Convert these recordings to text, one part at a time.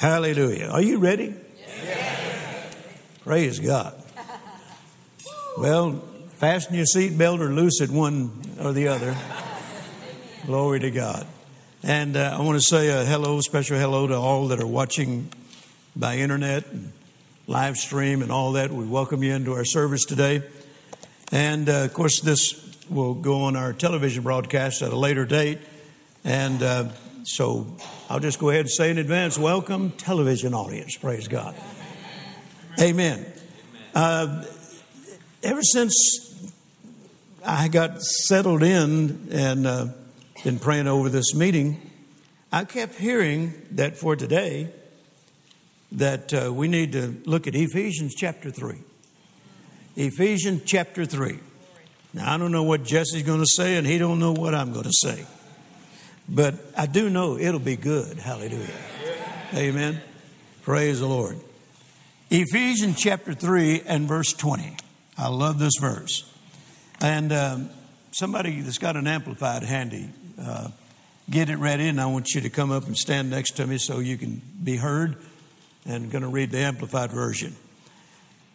Hallelujah. Are you ready? Praise God. Well, fasten your seatbelt or loose it one or the other. Glory to God. And uh, I want to say a hello, special hello to all that are watching by internet and live stream and all that. We welcome you into our service today. And uh, of course, this will go on our television broadcast at a later date. And uh, so I'll just go ahead and say in advance welcome, television audience. Praise God. Amen. Uh, ever since I got settled in and uh, been praying over this meeting, I kept hearing that for today, that uh, we need to look at Ephesians chapter 3. Ephesians chapter 3. Now, I don't know what Jesse's going to say, and he don't know what I'm going to say. But I do know it'll be good. Hallelujah. Amen. Praise the Lord. Ephesians chapter 3 and verse 20. I love this verse. And um, somebody that's got an amplified handy, uh, get it ready, and I want you to come up and stand next to me so you can be heard. And I'm going to read the amplified version.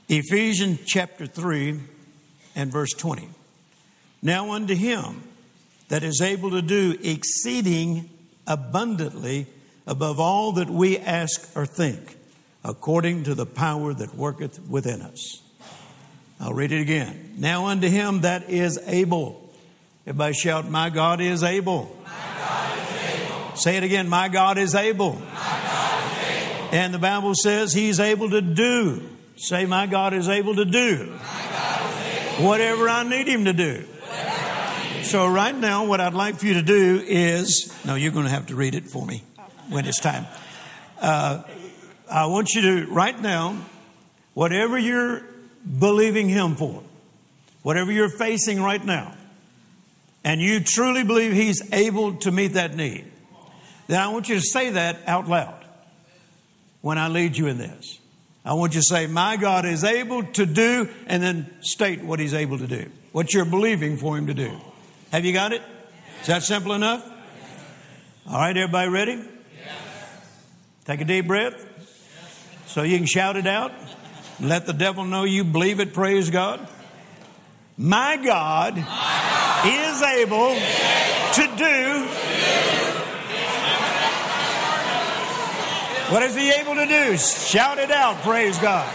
Ephesians chapter 3 and verse 20. Now unto him that is able to do exceeding abundantly above all that we ask or think, according to the power that worketh within us. I'll read it again. Now unto him that is able. Everybody shout, My God is able. Say it again, My God is able. God is able. And the Bible says he's able to do. Say, My God is able to do. Whatever I need him to do. So, right now, what I'd like for you to do is no, you're going to have to read it for me when it's time. Uh, I want you to, right now, whatever you're believing Him for, whatever you're facing right now, and you truly believe He's able to meet that need, then I want you to say that out loud when I lead you in this. I want you to say, My God is able to do, and then state what He's able to do, what you're believing for Him to do. Have you got it? Is that simple enough? All right, everybody ready? Take a deep breath so you can shout it out. Let the devil know you believe it. Praise God. My God, is able to do. What is he able to do? Shout it out. Praise God.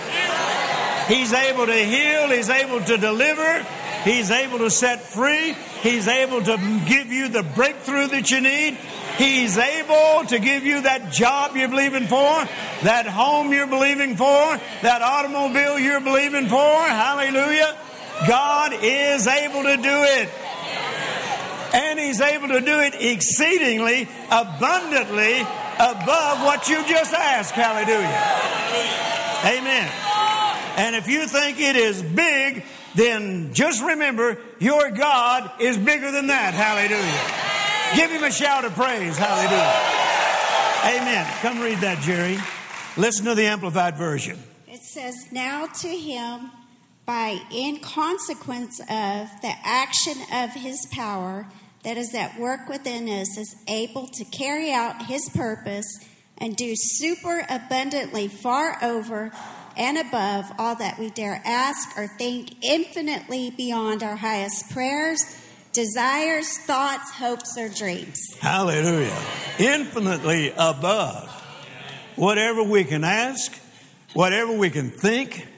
He's able to heal. He's able to deliver. He's able to set free. He's able to give you the breakthrough that you need. He's able to give you that job you're believing for, that home you're believing for, that automobile you're believing for. Hallelujah. God is able to do it. And He's able to do it exceedingly, abundantly above what you just asked. Hallelujah. Amen. And if you think it is big, then just remember your God is bigger than that. Hallelujah. Give him a shout of praise. Hallelujah. Amen. Come read that, Jerry. Listen to the Amplified Version. It says, Now to him, by in consequence of the action of his power that is at work within us, is able to carry out his purpose and do super abundantly far over and above all that we dare ask or think, infinitely beyond our highest prayers, desires, thoughts, hopes, or dreams. Hallelujah. Infinitely above whatever we can ask, whatever we can think,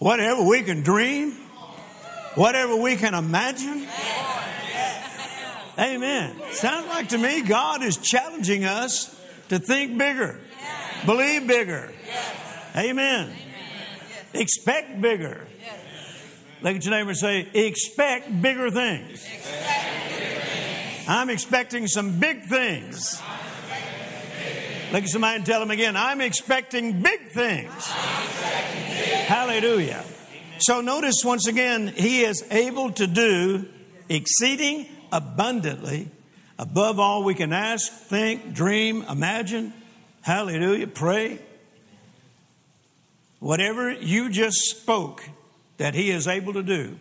whatever we can dream, whatever we can imagine. Amen. Sounds like to me God is challenging us to think bigger, believe bigger. Amen. Expect bigger. Look at your neighbor and say, expect bigger things. I'm expecting some big things. Look at somebody and tell them again, I'm expecting big things. Hallelujah. So notice once again, he is able to do exceeding abundantly above all we can ask, think, dream, imagine. Hallelujah. Pray. Whatever you just spoke that He is able to do,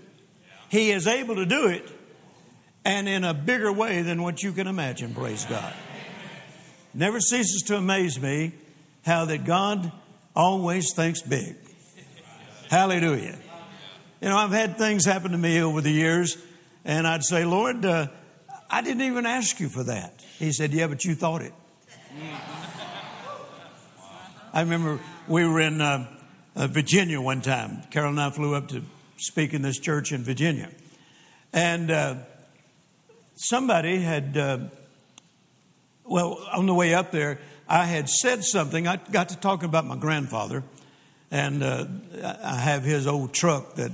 He is able to do it and in a bigger way than what you can imagine, praise God. Never ceases to amaze me how that God always thinks big. Hallelujah. You know, I've had things happen to me over the years, and I'd say, Lord, uh, I didn't even ask you for that. He said, Yeah, but you thought it. I remember we were in uh, uh, Virginia one time. Carol and I flew up to speak in this church in Virginia. And uh, somebody had, uh, well, on the way up there, I had said something. I got to talking about my grandfather, and uh, I have his old truck that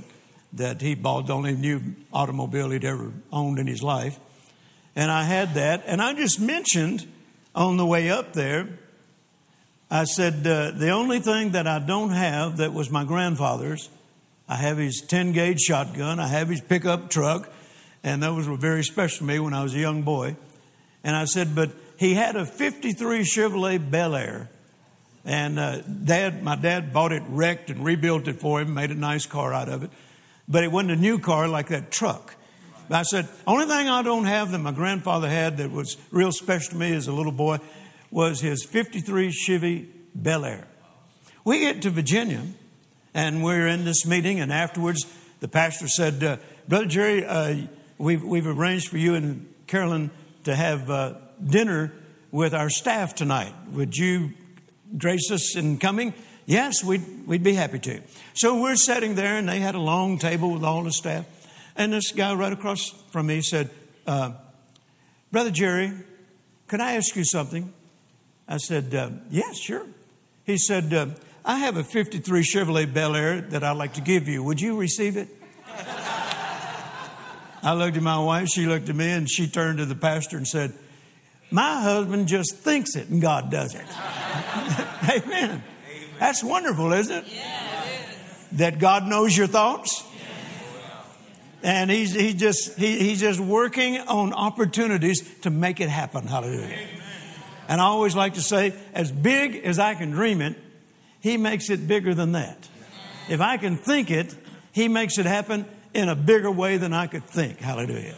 that he bought, the only new automobile he'd ever owned in his life. And I had that, and I just mentioned on the way up there, I said, uh, the only thing that I don't have that was my grandfather's, I have his 10 gauge shotgun, I have his pickup truck, and those were very special to me when I was a young boy. And I said, but he had a 53 Chevrolet Bel Air. And uh, dad, my dad bought it wrecked and rebuilt it for him, made a nice car out of it. But it wasn't a new car like that truck. But I said, only thing I don't have that my grandfather had that was real special to me as a little boy was his 53 Chevy Bel Air. We get to Virginia and we're in this meeting, and afterwards the pastor said, uh, Brother Jerry, uh, we've, we've arranged for you and Carolyn to have uh, dinner with our staff tonight. Would you grace us in coming? Yes, we'd, we'd be happy to. So we're sitting there, and they had a long table with all the staff. And this guy right across from me said, uh, Brother Jerry, could I ask you something? I said, uh, Yes, sure. He said, uh, I have a 53 Chevrolet Bel Air that I'd like to give you. Would you receive it? I looked at my wife, she looked at me, and she turned to the pastor and said, My husband just thinks it and God does it. Amen. Amen. That's wonderful, isn't it? Yeah, That God knows your thoughts. And he's, he just, he, he's just working on opportunities to make it happen. Hallelujah. Amen. And I always like to say, as big as I can dream it, he makes it bigger than that. If I can think it, he makes it happen in a bigger way than I could think. Hallelujah.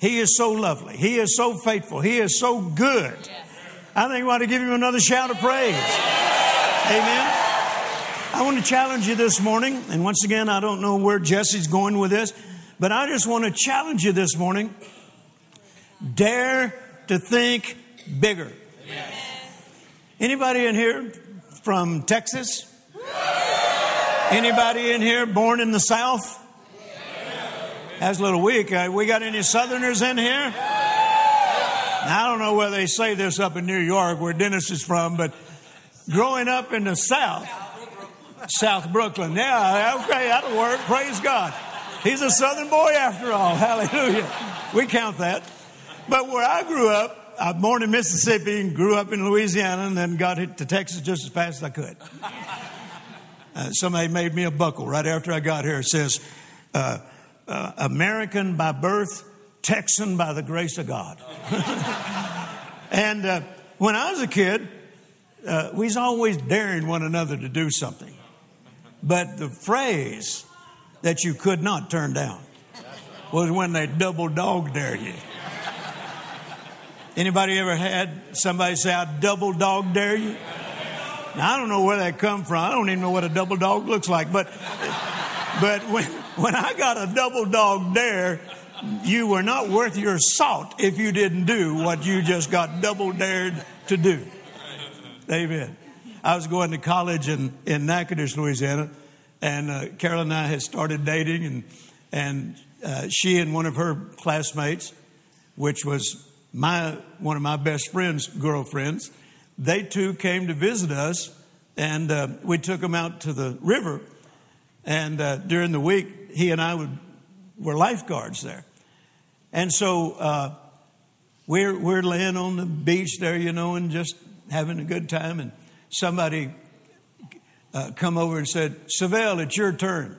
He is so lovely. He is so faithful. He is so good. I think we ought to give him another shout of praise. Amen. I want to challenge you this morning. And once again, I don't know where Jesse's going with this, but I just want to challenge you this morning. Dare to think bigger. Anybody in here from Texas? Anybody in here born in the South? That's a little weak. Uh, we got any Southerners in here? I don't know whether they say this up in New York, where Dennis is from, but growing up in the South, South Brooklyn, yeah, okay, that'll work. Praise God. He's a Southern boy after all. Hallelujah. We count that. But where I grew up, I was born in Mississippi and grew up in Louisiana and then got hit to Texas just as fast as I could. Uh, somebody made me a buckle right after I got here. It says, uh, uh, American by birth, Texan by the grace of God. and uh, when I was a kid, uh, we was always daring one another to do something. But the phrase that you could not turn down was when they double dog dare you. Anybody ever had somebody say, I double dog dare you? Now, I don't know where that come from. I don't even know what a double dog looks like. But, but when, when I got a double dog dare, you were not worth your salt if you didn't do what you just got double dared to do. Amen. I was going to college in, in Natchitoches, Louisiana, and uh, Carol and I had started dating, and, and uh, she and one of her classmates, which was my, one of my best friend's girlfriends, they too came to visit us, and uh, we took them out to the river. And uh, during the week, he and I would, were lifeguards there. And so uh, we're, we're laying on the beach there, you know, and just having a good time. And somebody uh, come over and said, Savelle, it's your turn.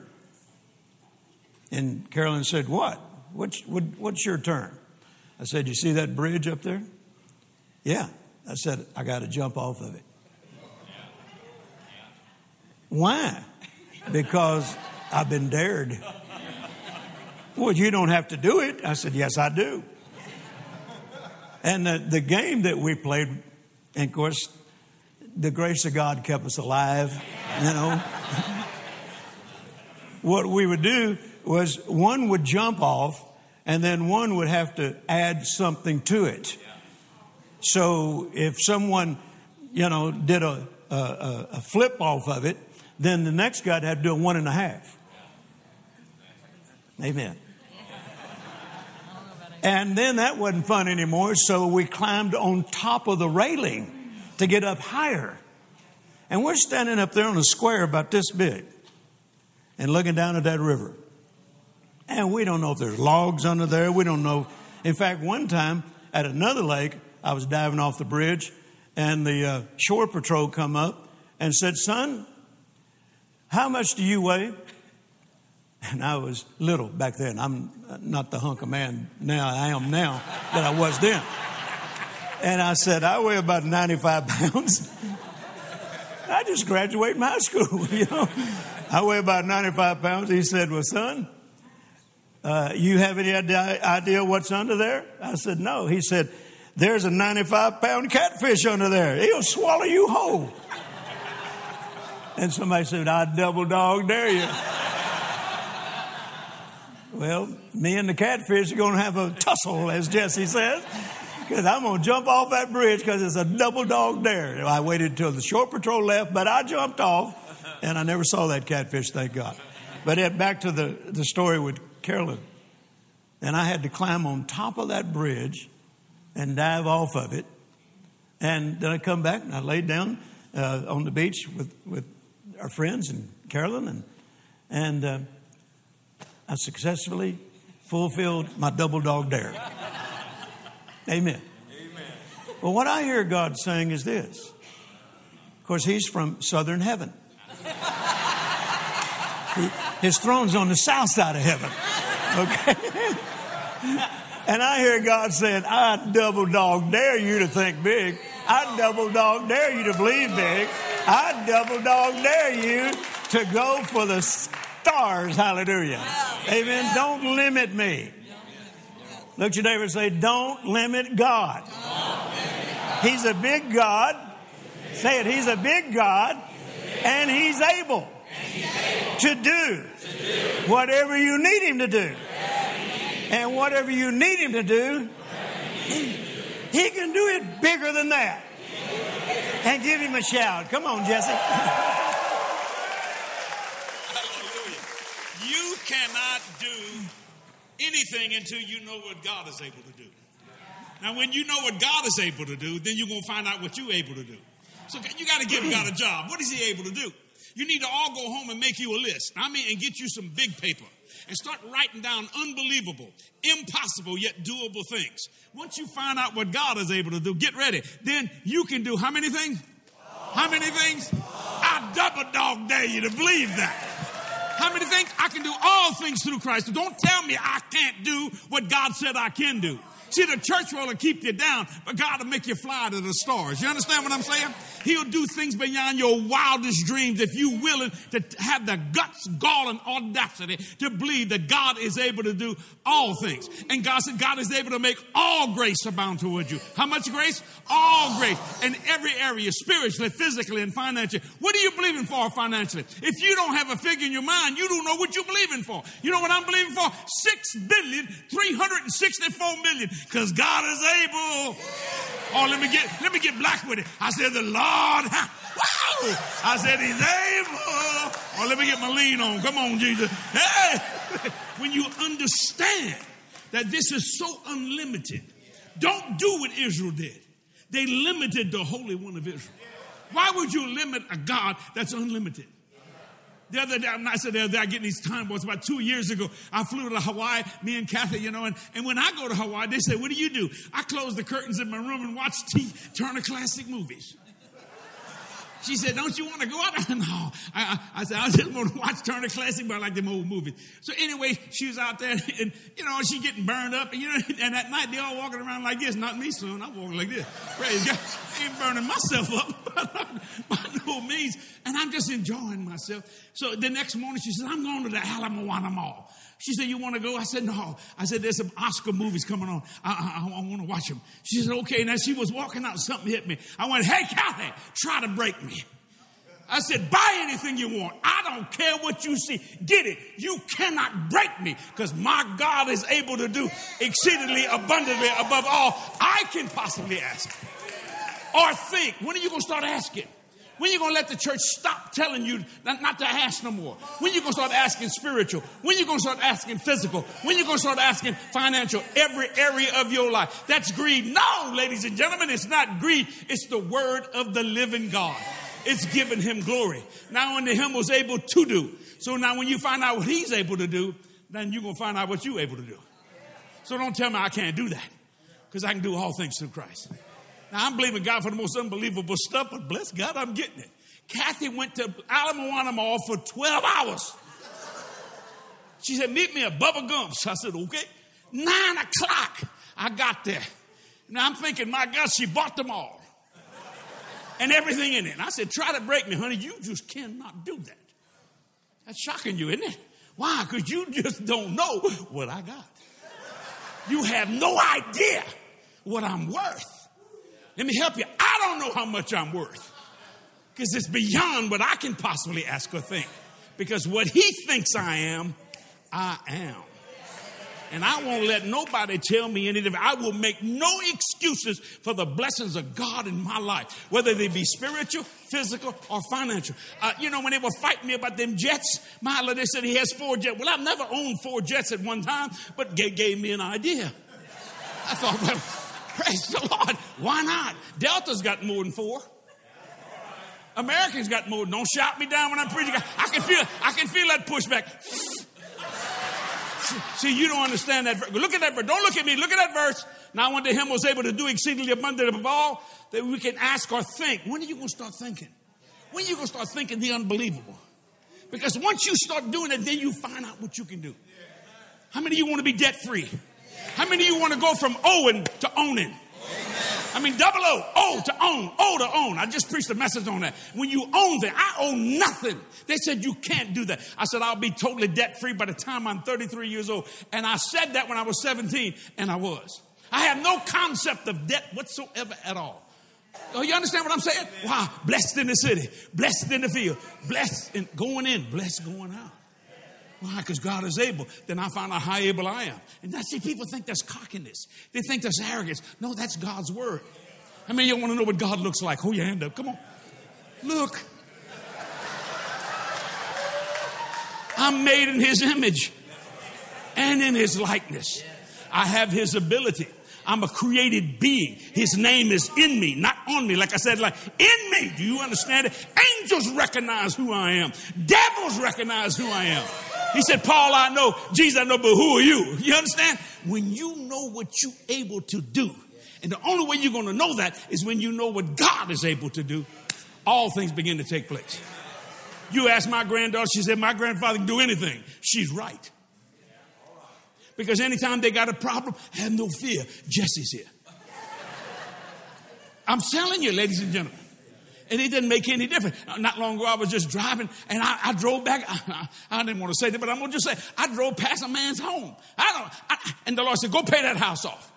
And Carolyn said, What? What's, what, what's your turn? I said, You see that bridge up there? Yeah. I said, I got to jump off of it. Why? Because I've been dared. Well, you don't have to do it. I said, Yes, I do. And the, the game that we played, and of course, the grace of God kept us alive, you know. what we would do was one would jump off and then one would have to add something to it. So if someone, you know, did a, a, a flip off of it, then the next guy had to do a one and a half. Amen. And then that wasn't fun anymore, so we climbed on top of the railing to get up higher. And we're standing up there on a square about this big and looking down at that river. And we don't know if there's logs under there. We don't know. In fact, one time at another lake, I was diving off the bridge, and the uh, shore patrol come up and said, "Son, how much do you weigh?" And I was little back then. I'm not the hunk of man now I am now that I was then. And I said, I weigh about 95 pounds. I just graduated high school, you know. I weigh about 95 pounds. He said, Well, son, uh, you have any idea what's under there? I said, No. He said, There's a 95 pound catfish under there. He'll swallow you whole. And somebody said, I double dog dare you. well, me and the catfish are going to have a tussle, as Jesse says because I'm going to jump off that bridge because it's a double dog dare. I waited until the shore patrol left, but I jumped off and I never saw that catfish, thank God. But back to the, the story with Carolyn. And I had to climb on top of that bridge and dive off of it. And then I come back and I laid down uh, on the beach with, with our friends and Carolyn, and, and uh, I successfully fulfilled my double dog dare. Amen. Amen. Well, what I hear God saying is this. Of course, He's from southern heaven. His throne's on the south side of heaven. Okay? and I hear God saying, I double dog dare you to think big. I double dog dare you to believe big. I double dog dare you to go for the stars. Hallelujah. Amen. Don't limit me. Look at your neighbor and say, Don't limit God. He's a big God. Say it, He's a big God, and He's able to do whatever you need Him to do. And whatever you need Him to do, He can do it bigger than that. And give Him a shout. Come on, Jesse. Hallelujah. You cannot do anything until you know what God is able to do. Now, when you know what God is able to do, then you're going to find out what you're able to do. So you got to give God a job. What is He able to do? You need to all go home and make you a list. I mean, and get you some big paper and start writing down unbelievable, impossible, yet doable things. Once you find out what God is able to do, get ready. Then you can do how many things? How many things? I double dog dare you to believe that. How many things? I can do all things through Christ. don't tell me I can't do what God said I can do. See, the church will keep you down, but God will make you fly to the stars. You understand what I'm saying? He'll do things beyond your wildest dreams if you're willing to have the guts, gall, and audacity to believe that God is able to do all things. And God said, God is able to make all grace abound towards you. How much grace? All grace. In every area, spiritually, physically, and financially. What are you believing for financially? If you don't have a figure in your mind, you don't know what you're believing for. You know what I'm believing for? Six billion, three hundred and sixty-four million because God is able. Oh, let me get let me get black with it. I said the Lord. Wow. I said he's able. Oh, let me get my lean on. Come on, Jesus. Hey, when you understand that this is so unlimited, don't do what Israel did. They limited the Holy One of Israel. Why would you limit a God that's unlimited? The other day, I said the other day, I get these time boards. About two years ago, I flew to Hawaii, me and Kathy, you know, and, and when I go to Hawaii, they say, what do you do? I close the curtains in my room and watch T- Turner Classic Movies. She said, Don't you want to go out? no. I, I, said, I just want to watch Turner Classic, but I like them old movies. So anyway, she was out there and, you know, she getting burned up. And, you know, and at night they all walking around like this. Not me, son. I'm walking like this. Praise God. I ain't burning myself up by no means. And I'm just enjoying myself. So the next morning she said, I'm going to the Ala Moana Mall. She said, You want to go? I said, No. I said, There's some Oscar movies coming on. I, I, I want to watch them. She said, Okay. And as she was walking out, something hit me. I went, Hey, Kathy, try to break me. I said, Buy anything you want. I don't care what you see. Get it. You cannot break me because my God is able to do exceedingly abundantly above all I can possibly ask or think. When are you going to start asking? When are you going to let the church stop telling you not, not to ask no more? When are you going to start asking spiritual? When are you going to start asking physical? When are you going to start asking financial? Every area of your life. That's greed. No, ladies and gentlemen, it's not greed. It's the word of the living God. It's giving him glory. Now, unto him was able to do. So now when you find out what he's able to do, then you're going to find out what you're able to do. So don't tell me I can't do that because I can do all things through Christ. Now, I'm believing God for the most unbelievable stuff, but bless God, I'm getting it. Kathy went to Ala Moana Mall for 12 hours. She said, Meet me at Bubba Gump's. I said, Okay. Nine o'clock, I got there. Now I'm thinking, My God, she bought them all and everything in it. And I said, Try to break me, honey. You just cannot do that. That's shocking you, isn't it? Why? Because you just don't know what I got. You have no idea what I'm worth. Let me help you. I don't know how much I'm worth because it's beyond what I can possibly ask or think. Because what he thinks I am, I am. And I won't let nobody tell me anything. I will make no excuses for the blessings of God in my life, whether they be spiritual, physical, or financial. Uh, you know, when they were fighting me about them jets, Milo, they said he has four jets. Well, I've never owned four jets at one time, but they gave me an idea. I thought, well, Praise the Lord. Why not? Delta's got more than four. Americans got more. Don't shout me down when I'm preaching. I can feel, I can feel that pushback. See, you don't understand that. Look at that verse. Don't look at me. Look at that verse. Now, unto him was able to do exceedingly abundant above all that we can ask or think. When are you going to start thinking? When are you going to start thinking the unbelievable? Because once you start doing it, then you find out what you can do. How many of you want to be debt free? How many of you want to go from owing to owning? I mean, double O, O to own, O to own. I just preached a message on that. When you own that, I own nothing. They said you can't do that. I said I'll be totally debt free by the time I'm 33 years old. And I said that when I was 17, and I was. I have no concept of debt whatsoever at all. Oh, you understand what I'm saying? Wow, blessed in the city, blessed in the field, blessed in going in, blessed going out. Why? Because God is able. Then I find out how able I am. And that's see, people think that's cockiness. They think that's arrogance. No, that's God's word. I mean, you want to know what God looks like? Hold your hand up. Come on. Look. I'm made in his image and in his likeness. I have his ability. I'm a created being. His name is in me, not on me. Like I said, like in me. Do you understand it? Angels recognize who I am. Devils recognize who I am. He said, Paul, I know, Jesus, I know, but who are you? You understand? When you know what you're able to do, and the only way you're going to know that is when you know what God is able to do, all things begin to take place. You ask my granddaughter, she said, My grandfather can do anything. She's right. Because anytime they got a problem, have no fear. Jesse's here. I'm telling you, ladies and gentlemen and it didn't make any difference. Not long ago, I was just driving and I, I drove back. I, I, didn't want to say that, but I'm going to just say, I drove past a man's home. I don't, I, and the Lord said, go pay that house off.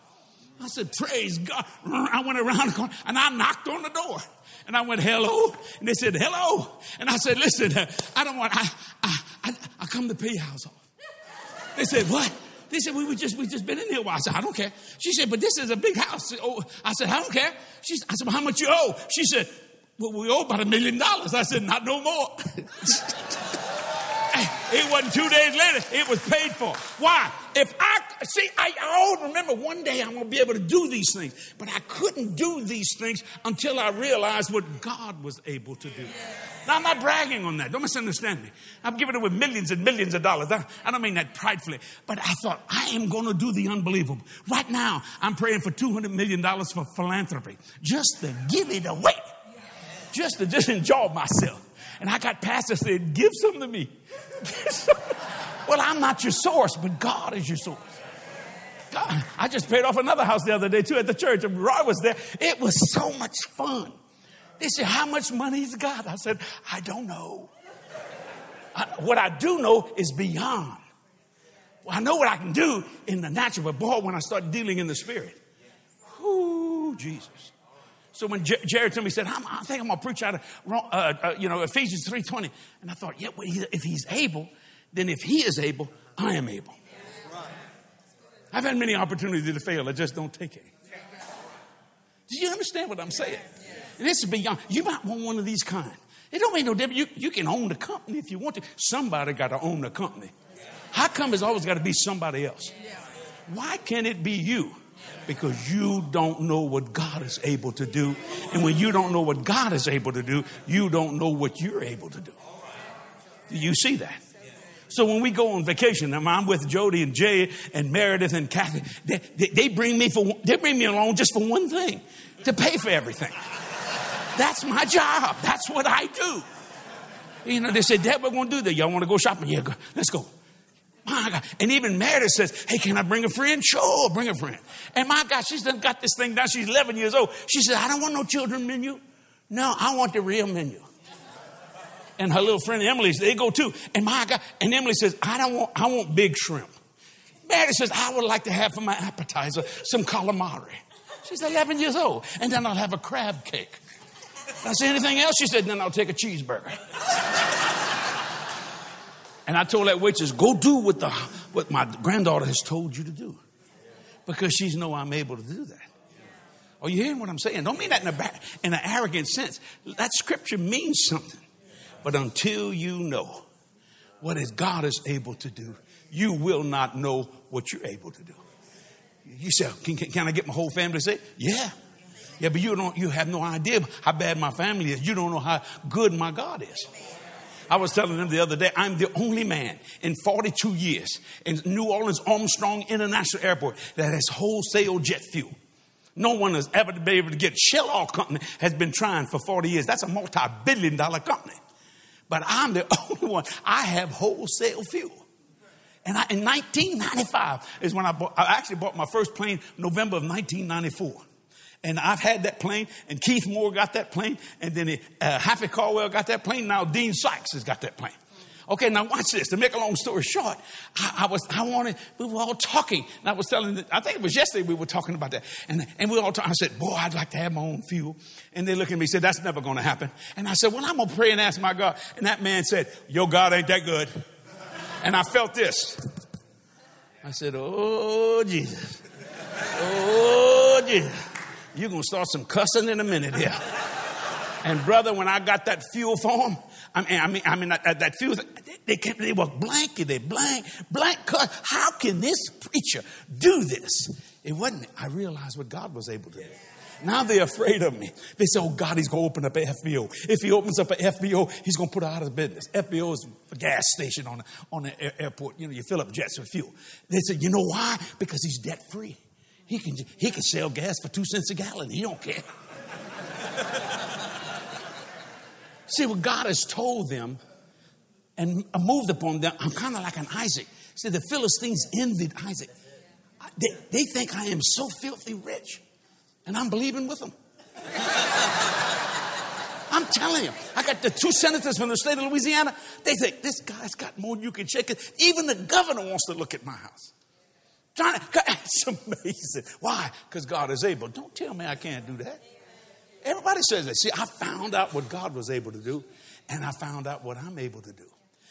I said, praise God. I went around the corner and I knocked on the door. And I went, hello. And they said, hello. And I said, listen, I don't want, I, I, I, I come to pay your house off. They said, what? They said, we, just we just been in here a while. I said, I don't care. She said, but this is a big house. Oh, I said, I don't care. She, I said, well, how much you owe? She said, well, we owe about a million dollars. I said, not no more. it wasn't two days later, it was paid for. Why? If I, see, I, I always remember one day I'm going to be able to do these things, but I couldn't do these things until I realized what God was able to do. Now, I'm not bragging on that. Don't misunderstand me. I've given away millions and millions of dollars. I, I don't mean that pridefully, but I thought, I am going to do the unbelievable. Right now, I'm praying for $200 million for philanthropy, just to give it away just to just enjoy myself. And I got pastors said, give some to me. well, I'm not your source, but God is your source. God, I just paid off another house the other day too at the church. And Roy was there. It was so much fun. They said, how much money's got? I said, I don't know. I, what I do know is beyond. Well, I know what I can do in the natural, but boy, when I start dealing in the spirit, whoo, Jesus. So when J- Jared told me, he said, I think I'm going to preach out of, uh, uh, you know, Ephesians 3.20. And I thought, yeah, well, if he's able, then if he is able, I am able. I've had many opportunities to fail. I just don't take it. Do you understand what I'm saying? This is beyond. You might want one of these kind. It don't make no difference. You, you can own the company if you want to. Somebody got to own the company. How come it's always got to be somebody else? Why can't it be you? Because you don't know what God is able to do. And when you don't know what God is able to do, you don't know what you're able to do. Do you see that? So when we go on vacation, I'm with Jody and Jay and Meredith and Kathy. They, they, they, bring me for they bring me along just for one thing, to pay for everything. That's my job. That's what I do. You know, they said, Dad, we're going to do that. Y'all want to go shopping? Yeah, go. let's go. My God. And even Meredith says, Hey, can I bring a friend? Sure, bring a friend. And my God, she's done got this thing down. She's 11 years old. She says, I don't want no children menu. No, I want the real menu and her little friend Emily, they go too. And my God, and Emily says, I don't want, I want big shrimp. Mary says, I would like to have for my appetizer some calamari. She's 11 years old. And then I'll have a crab cake. I say anything else? She said, then I'll take a cheeseburger. and I told that waitress, go do what, the, what my granddaughter has told you to do. Because she's know I'm able to do that. Are you hearing what I'm saying? Don't mean that in, a, in an arrogant sense. That scripture means something. But until you know what is God is able to do, you will not know what you're able to do. You say, can, can, can I get my whole family to say, yeah. Yeah, but you don't, you have no idea how bad my family is. You don't know how good my God is. I was telling them the other day, I'm the only man in 42 years in New Orleans Armstrong International Airport that has wholesale jet fuel. No one has ever been able to get Shell Oil Company has been trying for 40 years. That's a multi-billion dollar company. But I'm the only one. I have wholesale fuel. And I, in 1995 is when I bought, I actually bought my first plane November of 1994. And I've had that plane, and Keith Moore got that plane, and then uh, Happy Caldwell got that plane. Now Dean Sykes has got that plane. Okay, now watch this. To make a long story short, I, I, was, I wanted, we were all talking. And I was telling, I think it was yesterday we were talking about that. And, and we all talking. I said, boy, I'd like to have my own fuel. And they looked at me and said, that's never going to happen. And I said, well, I'm to pray and ask my God. And that man said, your God ain't that good. And I felt this. I said, oh, Jesus. Oh, Jesus. You're going to start some cussing in a minute here. And brother, when I got that fuel for him, I mean, I mean, I mean that, that few, they, kept, they were blank, they blank, blank cut. How can this preacher do this? It wasn't, I realized what God was able to do. Now they're afraid of me. They say, oh God, he's going to open up an FBO. If he opens up an FBO, he's going to put it out of business. FBO is a gas station on, on an airport. You know, you fill up jets with fuel. They said, you know why? Because he's debt free. He can, he can sell gas for two cents a gallon. He don't care. See, what God has told them and uh, moved upon them, I'm kind of like an Isaac. See, the Philistines envied Isaac. They, they think I am so filthy rich, and I'm believing with them. I'm telling you, I got the two senators from the state of Louisiana. They think this guy's got more than you can shake it. Even the governor wants to look at my house. Trying to, it's amazing. Why? Because God is able. Don't tell me I can't do that. Everybody says that. See, I found out what God was able to do, and I found out what I'm able to do.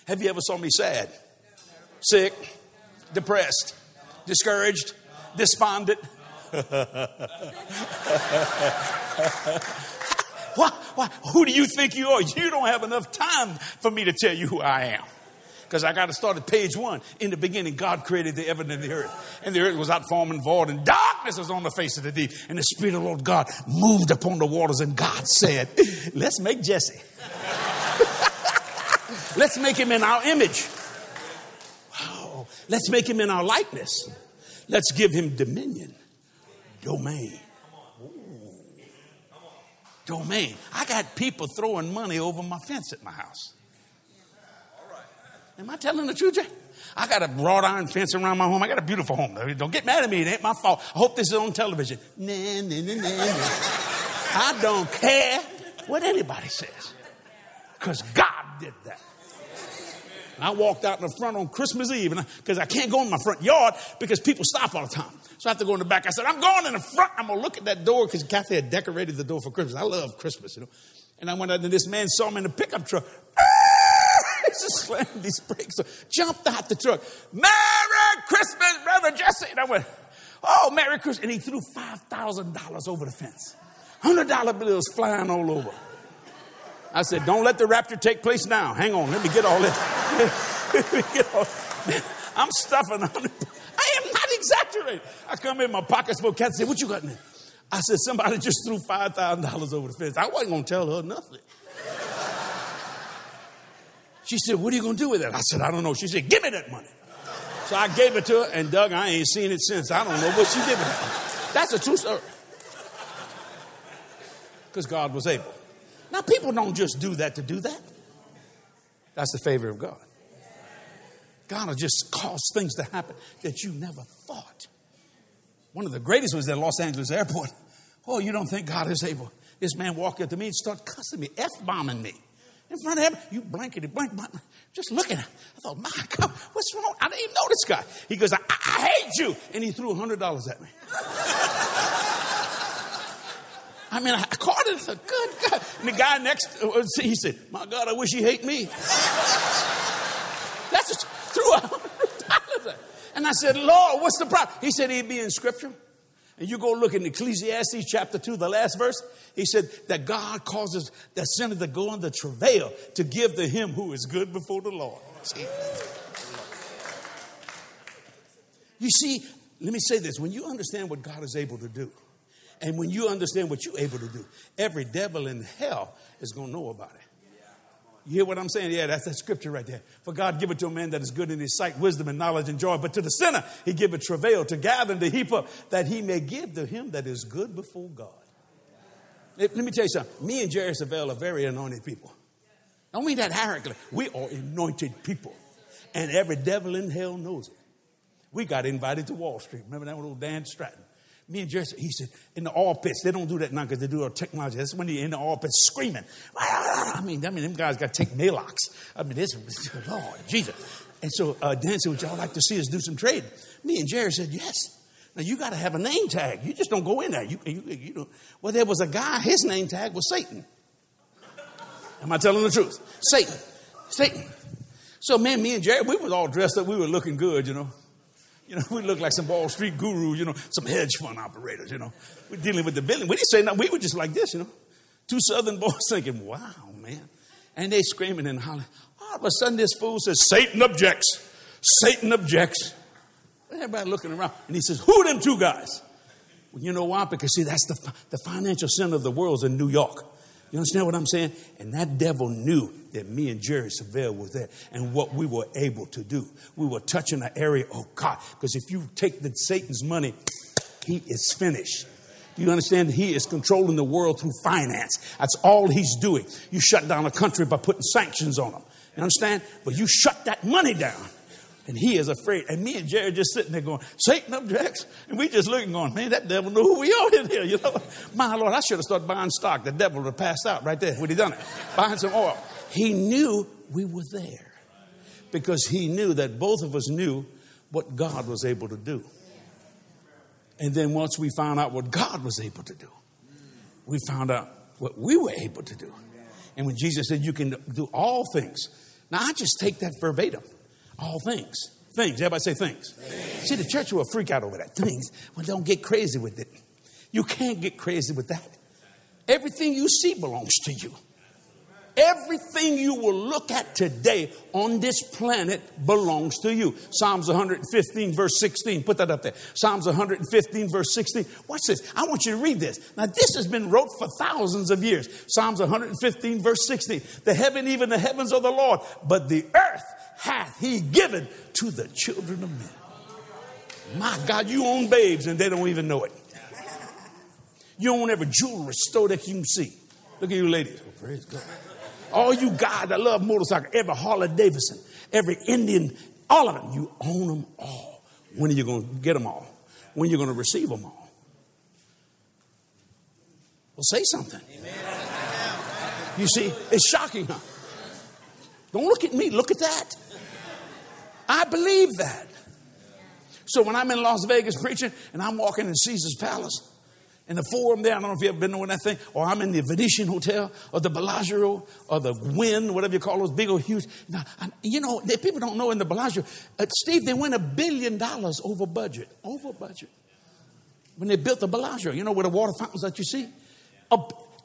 Have you ever saw me sad, sick, depressed, discouraged, despondent? what, who do you think you are? You don't have enough time for me to tell you who I am because I got to start at page one. In the beginning, God created the heaven and the earth. And the earth was out form and void, and darkness was on the face of the deep. And the Spirit of the Lord God moved upon the waters, and God said, Let's make Jesse. Let's make him in our image. Wow. Let's make him in our likeness. Let's give him dominion, domain. Domain. I got people throwing money over my fence at my house. Am I telling the truth? Jay? I got a wrought iron fence around my home. I got a beautiful home. Don't get mad at me. It ain't my fault. I hope this is on television. Nah, nah, nah, nah, nah. I don't care what anybody says. Because God did that. And I walked out in the front on Christmas Eve and because I, I, can't go in my front yard because people stop all the time. So I have to go in the back. I said, I'm going in the front. I'm going to look at that door because Kathy had decorated the door for Christmas. I love Christmas, you know. And I went out and this man saw me in the pickup truck. just slammed these brakes, jumped out the truck. Merry Christmas, Brother Jesse. And I went, Oh, Merry Christmas. And he threw $5,000 over the fence. $100 bills flying all over. I said, Don't let the rapture take place now. Hang on, let me get all this. I'm stuffing I am not exaggerating. I come in, my pocket's full. Cat said, What you got in there? I said, Somebody just threw $5,000 over the fence. I wasn't going to tell her nothing. She said, What are you going to do with it? I said, I don't know. She said, Give me that money. So I gave it to her, and Doug, I ain't seen it since. I don't know what she did with it. That's a true story. Because God was able. Now, people don't just do that to do that. That's the favor of God. God will just cause things to happen that you never thought. One of the greatest was at Los Angeles airport. Oh, you don't think God is able? This man walked up to me and started cussing me, F bombing me. In front of him, you blankety blank, blank, just looking at. I thought, my God, what's wrong? I didn't even know this guy. He goes, I, I hate you. And he threw $100 at me. I mean, I caught it. I said, good God. And the guy next, uh, he said, my God, I wish he hate me. That's just threw a hundred dollars. And I said, Lord, what's the problem? He said he'd be in scripture. And you go look in Ecclesiastes chapter 2, the last verse. He said that God causes the sinner to go the travail to give to him who is good before the Lord. See? You see, let me say this when you understand what God is able to do, and when you understand what you're able to do, every devil in hell is going to know about it. You hear what I'm saying? Yeah, that's that scripture right there. For God give it to a man that is good in his sight, wisdom and knowledge and joy. But to the sinner, he give it travail to gather and to heap up, that he may give to him that is good before God. Let, let me tell you something. Me and Jerry Savelle are very anointed people. Don't mean that arrogantly. We are anointed people. And every devil in hell knows it. We got invited to Wall Street. Remember that old Dan Stratton? Me and Jerry, he said, in the oil pits, they don't do that now because they do our technology. That's when you're in the oil pits screaming. I mean, I mean, them guys got to take Maalox. I mean, this, Lord, Jesus. And so uh, Dan said, would y'all like to see us do some trading? Me and Jerry said, yes. Now, you got to have a name tag. You just don't go in there. You, you, you know. Well, there was a guy, his name tag was Satan. Am I telling the truth? Satan. Satan. So, man, me and Jerry, we was all dressed up. We were looking good, you know. You know, we look like some Wall Street gurus, you know, some hedge fund operators, you know. We're dealing with the billion. We didn't say nothing. We were just like this, you know. Two southern boys thinking, wow, man. And they screaming and hollering. All of a sudden, this fool says, Satan objects. Satan objects. Everybody looking around. And he says, Who them two guys? Well, you know why? Because, see, that's the, the financial center of the world is in New York. You understand what I'm saying? And that devil knew that me and Jerry Savelle was there and what we were able to do. We were touching the area, oh God, because if you take the Satan's money, he is finished. Do you understand? He is controlling the world through finance. That's all he's doing. You shut down a country by putting sanctions on them. You understand? But you shut that money down. And he is afraid. And me and Jerry just sitting there going, Satan objects. And we just looking going, man, that devil knew who we are in here, you know. My Lord, I should have started buying stock. The devil would have passed out right there. Would he done it? Buying some oil. He knew we were there. Because he knew that both of us knew what God was able to do. And then once we found out what God was able to do, we found out what we were able to do. And when Jesus said, You can do all things. Now, I just take that verbatim. All things. Things. Everybody say things. things. See, the church will freak out over that. Things. Well, don't get crazy with it. You can't get crazy with that. Everything you see belongs to you. Everything you will look at today on this planet belongs to you. Psalms 115, verse 16. Put that up there. Psalms 115, verse 16. Watch this. I want you to read this. Now, this has been wrote for thousands of years. Psalms 115, verse 16. The heaven, even the heavens of the Lord, but the earth hath he given to the children of men. My God, you own babes and they don't even know it. You own every jewelry store that you can see. Look at you ladies. Oh, praise God. All you guys that love motorcycle, every Harley Davidson, every Indian, all of them, you own them all. When are you going to get them all? When are you going to receive them all? Well, say something. You see, it's shocking, huh? Don't look at me, look at that. I believe that. So when I'm in Las Vegas preaching and I'm walking in Caesar's Palace, in the forum there, I don't know if you've ever been to that thing, or I'm in the Venetian Hotel, or the Bellagio, or the Wynn, whatever you call those big old huge. Now, you know, people don't know in the Bellagio, uh, Steve, they went a billion dollars over budget, over budget. When they built the Bellagio, you know, where the water fountains that you see?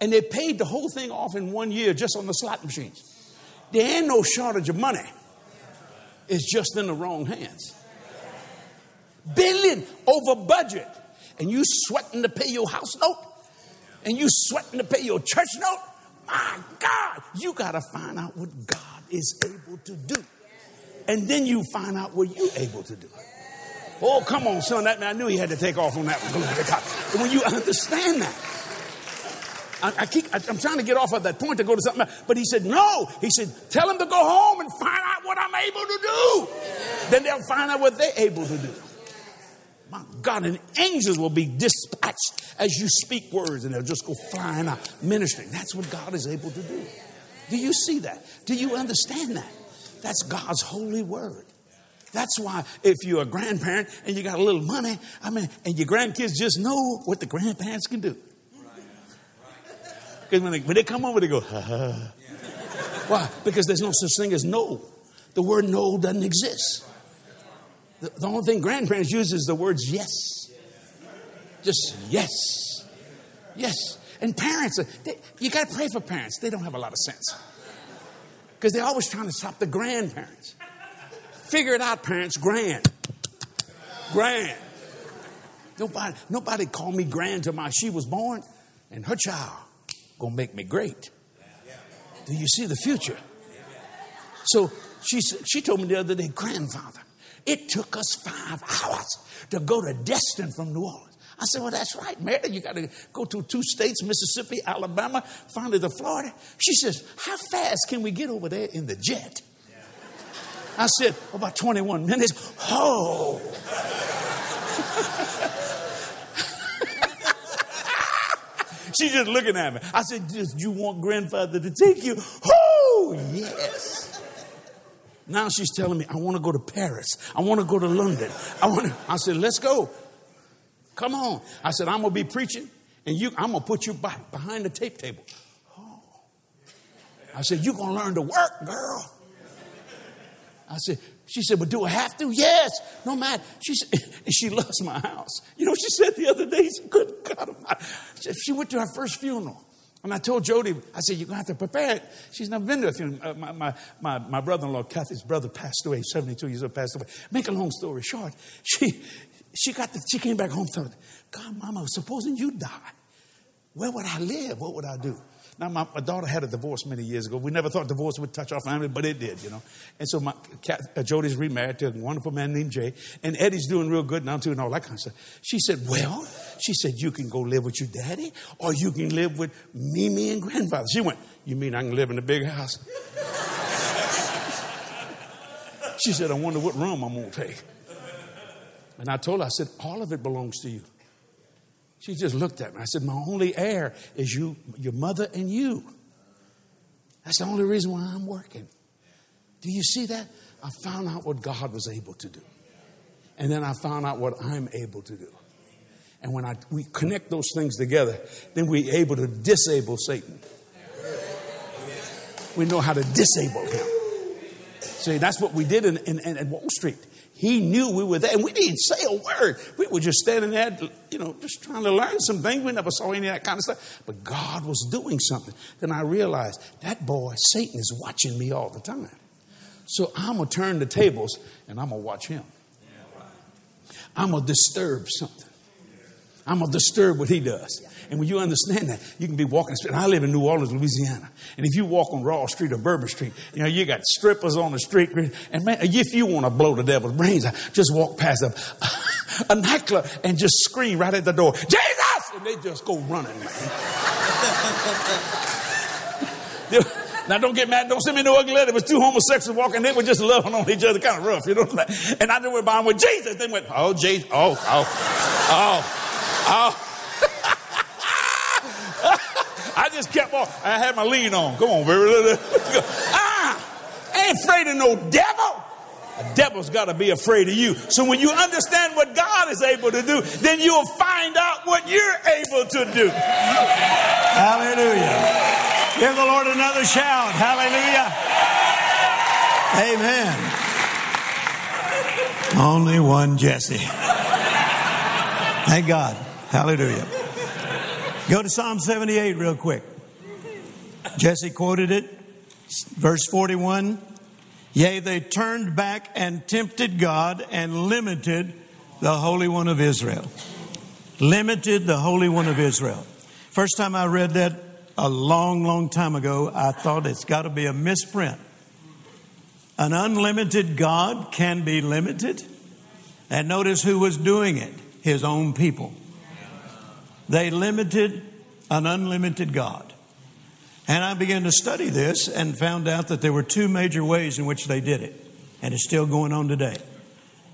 and they paid the whole thing off in one year just on the slot machines. There ain't no shortage of money. It's just in the wrong hands. Billion over budget and you sweating to pay your house note and you sweating to pay your church note, my God, you got to find out what God is able to do. And then you find out what you're able to do. Oh, come on, son. That man, I knew he had to take off on that one. When you understand that, I, I keep, I, am trying to get off of that point to go to something else. But he said, no. He said, tell them to go home and find out what I'm able to do. Then they'll find out what they're able to do. My God, and angels will be dispatched as you speak words and they'll just go flying out, ministering. That's what God is able to do. Do you see that? Do you understand that? That's God's holy word. That's why if you're a grandparent and you got a little money, I mean, and your grandkids just know what the grandparents can do. Because when they, when they come over, they go, ha ha. Why? Because there's no such thing as no. The word no doesn't exist. The, the only thing grandparents use is the words yes. Just yes. Yes. And parents, uh, they, you got to pray for parents. They don't have a lot of sense. Because they're always trying to stop the grandparents. Figure it out, parents. Grand. Grand. Nobody, nobody called me grand till my she was born, and her child gonna make me great. Do you see the future? So she she told me the other day, grandfather, it took us five hours to go to Destin from New Orleans. I said, Well, that's right, Mary. You got to go to two states, Mississippi, Alabama, finally to Florida. She says, How fast can we get over there in the jet? I said, About 21 minutes. Oh. She's just looking at me. I said, Do you want grandfather to take you? Oh, yes. Now she's telling me, I want to go to Paris. I want to go to London. I want to. I said, let's go. Come on. I said, I'm going to be preaching and you, I'm going to put you back behind the tape table. Oh. I said, you're going to learn to work, girl. I said, she said, but do I have to? Yes. No matter. She said, she loves my house. You know, she said the other day, she said, good God, she went to her first funeral. And I told Jody, I said, you're going to have to prepare it. She's never been to a funeral. Uh, my, my, my, my brother-in-law, Kathy's brother, passed away, 72 years old, passed away. Make a long story short, she, she, got the, she came back home and thought, God, Mama, supposing you die, where would I live? What would I do? Now, my, my, daughter had a divorce many years ago. We never thought divorce would touch our family, but it did, you know. And so my, uh, Jody's remarried to a wonderful man named Jay, and Eddie's doing real good now too, and all that kind of stuff. She said, "Well," she said, "you can go live with your daddy, or you can live with Mimi and grandfather." She went, "You mean I can live in a big house?" she said, "I wonder what room I'm gonna take." And I told her, I said, "All of it belongs to you." She just looked at me. I said, My only heir is you, your mother and you. That's the only reason why I'm working. Do you see that? I found out what God was able to do. And then I found out what I'm able to do. And when I, we connect those things together, then we're able to disable Satan. We know how to disable him. See, that's what we did in, in, in Wall Street. He knew we were there, and we didn't say a word. We were just standing there, you know, just trying to learn some things. We never saw any of that kind of stuff. But God was doing something. Then I realized that boy, Satan, is watching me all the time. So I'm going to turn the tables and I'm going to watch him. I'm going to disturb something. I'm going to disturb what he does. And when you understand that, you can be walking. I live in New Orleans, Louisiana. And if you walk on Royal Street or Bourbon Street, you know, you got strippers on the street. And man, if you want to blow the devil's brains out, just walk past them, a nightclub, and just scream right at the door, Jesus! And they just go running. Now, don't get mad. Don't send me no ugly letter. It was two homosexuals walking. They were just loving on each other, kind of rough, you know. And I knew where by with Jesus. They went, oh, Jesus, oh, oh, oh. I just kept on. I had my lean on. Come on, baby. ah, I ain't afraid of no devil. The devil's got to be afraid of you. So when you understand what God is able to do, then you'll find out what you're able to do. Hallelujah. Give the Lord another shout. Hallelujah. Amen. Only one Jesse. Thank God. Hallelujah. Go to Psalm 78 real quick. Jesse quoted it. Verse 41 Yea, they turned back and tempted God and limited the Holy One of Israel. Limited the Holy One of Israel. First time I read that a long, long time ago, I thought it's got to be a misprint. An unlimited God can be limited. And notice who was doing it his own people. They limited an unlimited God. And I began to study this and found out that there were two major ways in which they did it. And it's still going on today.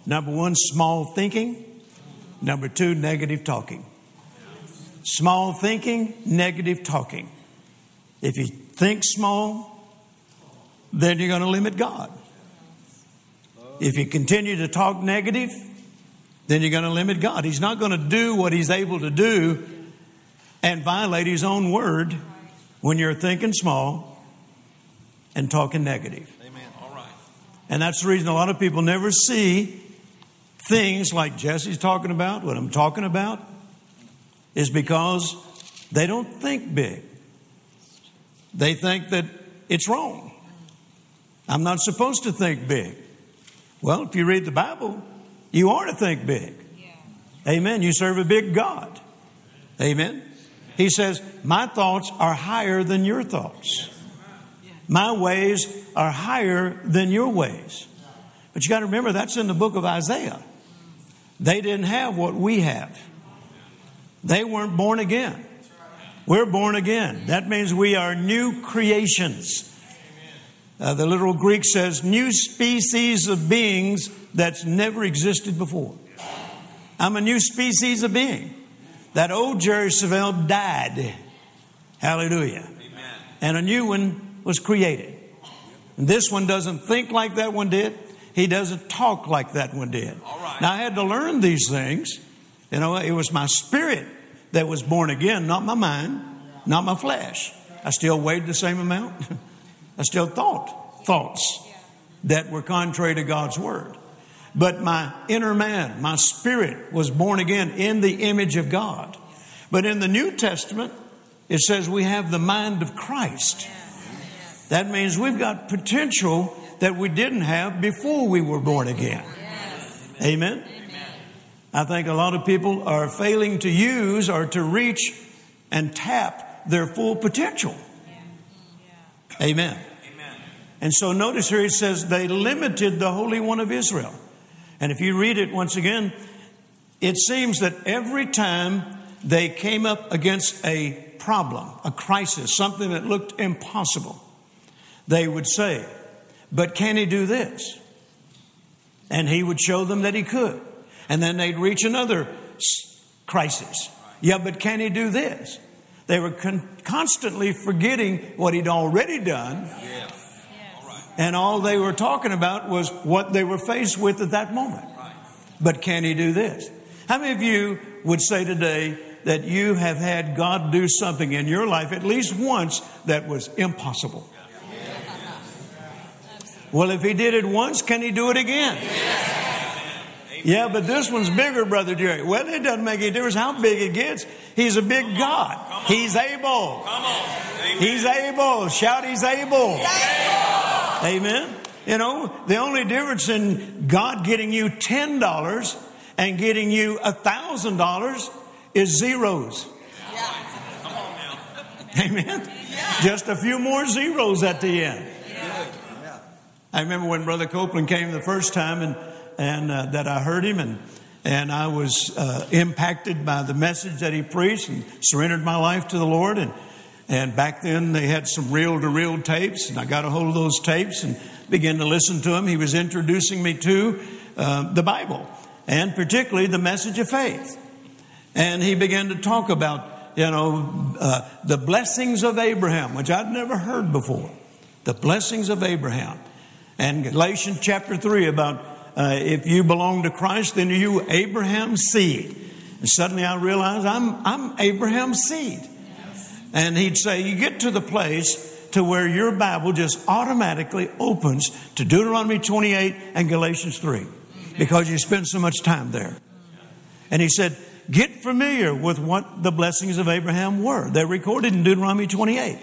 Number one, small thinking. Number two, negative talking. Small thinking, negative talking. If you think small, then you're going to limit God. If you continue to talk negative, then you're going to limit God. He's not going to do what He's able to do and violate His own word when you're thinking small and talking negative. Amen. All right. And that's the reason a lot of people never see things like Jesse's talking about, what I'm talking about, is because they don't think big. They think that it's wrong. I'm not supposed to think big. Well, if you read the Bible, you are to think big. Amen. You serve a big God. Amen. He says, My thoughts are higher than your thoughts. My ways are higher than your ways. But you got to remember, that's in the book of Isaiah. They didn't have what we have, they weren't born again. We're born again. That means we are new creations. Uh, the literal Greek says, new species of beings that's never existed before. I'm a new species of being. That old Jerry Savelle died. Hallelujah. Amen. And a new one was created. And this one doesn't think like that one did. He doesn't talk like that one did. All right. Now I had to learn these things. You know, it was my spirit that was born again, not my mind, not my flesh. I still weighed the same amount. I still thought thoughts that were contrary to God's word. But my inner man, my spirit was born again in the image of God. But in the New Testament, it says we have the mind of Christ. That means we've got potential that we didn't have before we were born again. Amen? I think a lot of people are failing to use or to reach and tap their full potential. Amen. And so notice here it says they limited the Holy One of Israel. And if you read it once again, it seems that every time they came up against a problem, a crisis, something that looked impossible, they would say, But can he do this? And he would show them that he could. And then they'd reach another crisis. Yeah, but can he do this? They were con- constantly forgetting what he'd already done. Yeah. And all they were talking about was what they were faced with at that moment. But can he do this? How many of you would say today that you have had God do something in your life at least once that was impossible? Well, if he did it once, can he do it again? Yeah, but this one's bigger, Brother Jerry. Well, it doesn't make any difference how big it gets. He's a big God. He's able. Come on. Amen. He's able. Shout, He's able. Amen. You know, the only difference in God getting you $10 and getting you $1,000 is zeros. Come on now. Amen. Just a few more zeros at the end. I remember when Brother Copeland came the first time and, and uh, that I heard him and, and I was uh, impacted by the message that he preached and surrendered my life to the Lord. And, and back then they had some reel to reel tapes and I got a hold of those tapes and began to listen to him. He was introducing me to uh, the Bible and particularly the message of faith. And he began to talk about, you know, uh, the blessings of Abraham, which I'd never heard before. The blessings of Abraham. And Galatians chapter 3 about uh, if you belong to Christ, then you Abraham's seed. And suddenly I realized I'm, I'm Abraham's seed. And he'd say, You get to the place to where your Bible just automatically opens to Deuteronomy 28 and Galatians 3 because you spend so much time there. And he said, Get familiar with what the blessings of Abraham were. They're recorded in Deuteronomy 28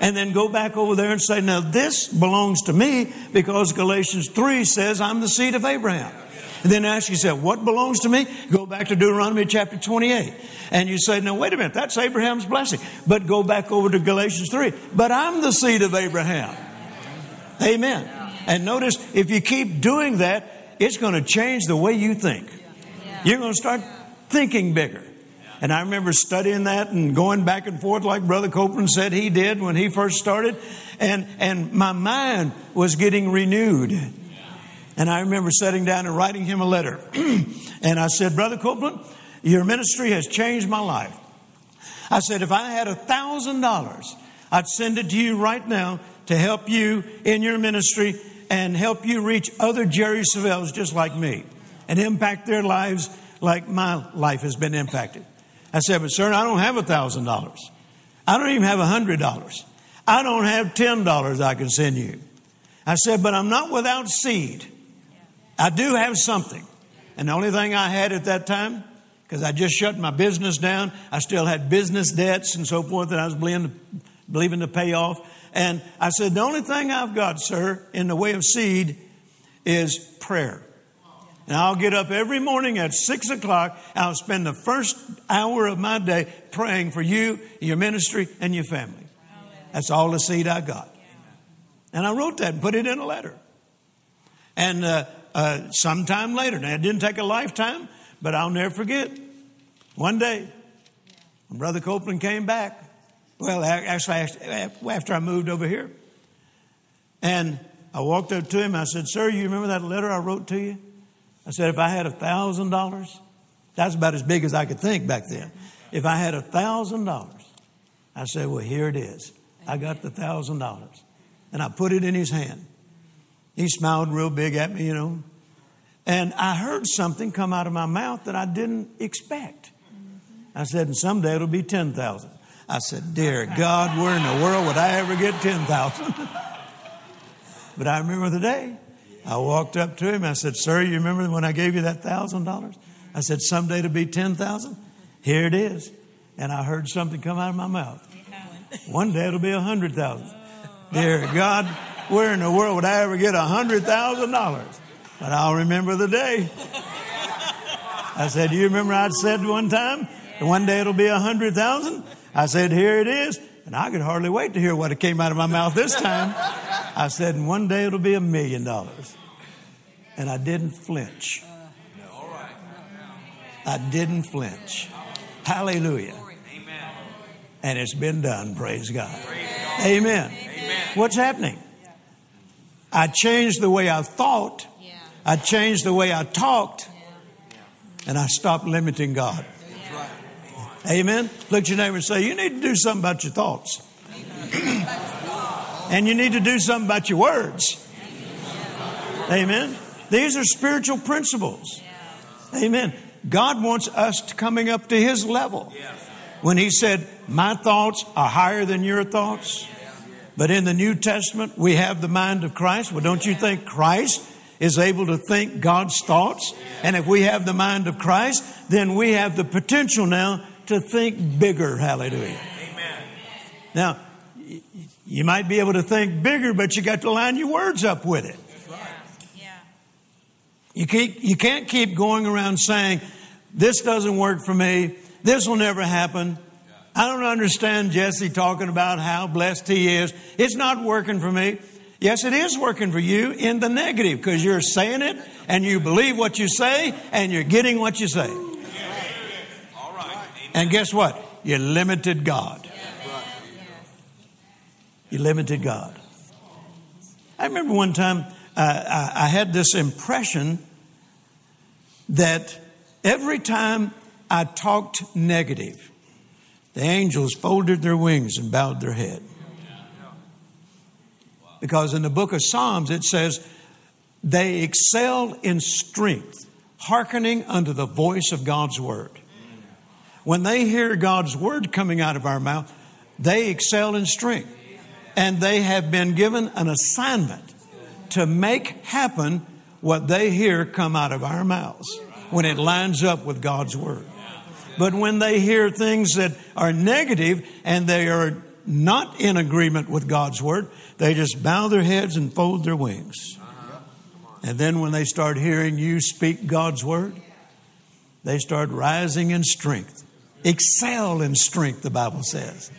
and then go back over there and say, now this belongs to me because Galatians 3 says I'm the seed of Abraham. And then ask yourself, what belongs to me? Go back to Deuteronomy chapter 28. And you say, now wait a minute, that's Abraham's blessing. But go back over to Galatians 3. But I'm the seed of Abraham. Amen. And notice, if you keep doing that, it's going to change the way you think. You're going to start thinking bigger. And I remember studying that and going back and forth like Brother Copeland said he did when he first started. And, and my mind was getting renewed. And I remember sitting down and writing him a letter. and I said, Brother Copeland, your ministry has changed my life. I said, if I had a thousand dollars, I'd send it to you right now to help you in your ministry and help you reach other Jerry Savelles just like me and impact their lives like my life has been impacted. I said, but sir, I don't have a thousand dollars. I don't even have a hundred dollars. I don't have ten dollars I can send you. I said, but I'm not without seed. I do have something. And the only thing I had at that time, because I just shut my business down, I still had business debts and so forth that I was believing, believing to pay off. And I said, the only thing I've got, sir, in the way of seed is prayer. And I'll get up every morning at six o'clock. I'll spend the first hour of my day praying for you, your ministry, and your family. That's all the seed I got. And I wrote that and put it in a letter. And uh, uh, sometime later, now it didn't take a lifetime, but I'll never forget. One day, when Brother Copeland came back, well, actually, after I moved over here, and I walked up to him. I said, Sir, you remember that letter I wrote to you? I said, if I had a thousand dollars, that's about as big as I could think back then. If I had a thousand dollars, I said, well, here it is. I got the thousand dollars. And I put it in his hand. He smiled real big at me, you know. And I heard something come out of my mouth that I didn't expect. I said, and someday it'll be 10,000. I said, dear God, where in the world would I ever get 10,000? but I remember the day. I walked up to him. I said, Sir, you remember when I gave you that thousand dollars? I said, Someday it'll be 10,000. Here it is. And I heard something come out of my mouth. One day it'll be a hundred thousand. Dear God, where in the world would I ever get a hundred thousand dollars? But I'll remember the day. I said, you remember I said one time, one day it'll be a hundred thousand? I said, Here it is. And I could hardly wait to hear what it came out of my mouth this time. I said, and one day it'll be a million dollars. And I didn't flinch. I didn't flinch. Hallelujah. And it's been done, praise God. Amen. What's happening? I changed the way I thought. I changed the way I talked. And I stopped limiting God. Amen. Look at your neighbor and say, You need to do something about your thoughts. and you need to do something about your words. Amen. These are spiritual principles. Amen. God wants us to coming up to his level. When he said, My thoughts are higher than your thoughts. But in the New Testament, we have the mind of Christ. Well, don't you think Christ is able to think God's thoughts? And if we have the mind of Christ, then we have the potential now to think bigger. Hallelujah. Amen. Now, you might be able to think bigger, but you got to line your words up with it. Yeah. You, keep, you can't keep going around saying, this doesn't work for me. This will never happen. I don't understand Jesse talking about how blessed he is. It's not working for me. Yes, it is working for you in the negative because you're saying it and you believe what you say and you're getting what you say. And guess what? You limited God. You limited God. I remember one time uh, I, I had this impression that every time I talked negative, the angels folded their wings and bowed their head. Because in the book of Psalms it says, they excelled in strength, hearkening unto the voice of God's word. When they hear God's word coming out of our mouth, they excel in strength. And they have been given an assignment to make happen what they hear come out of our mouths when it lines up with God's word. But when they hear things that are negative and they are not in agreement with God's word, they just bow their heads and fold their wings. And then when they start hearing you speak God's word, they start rising in strength. Excel in strength, the Bible says.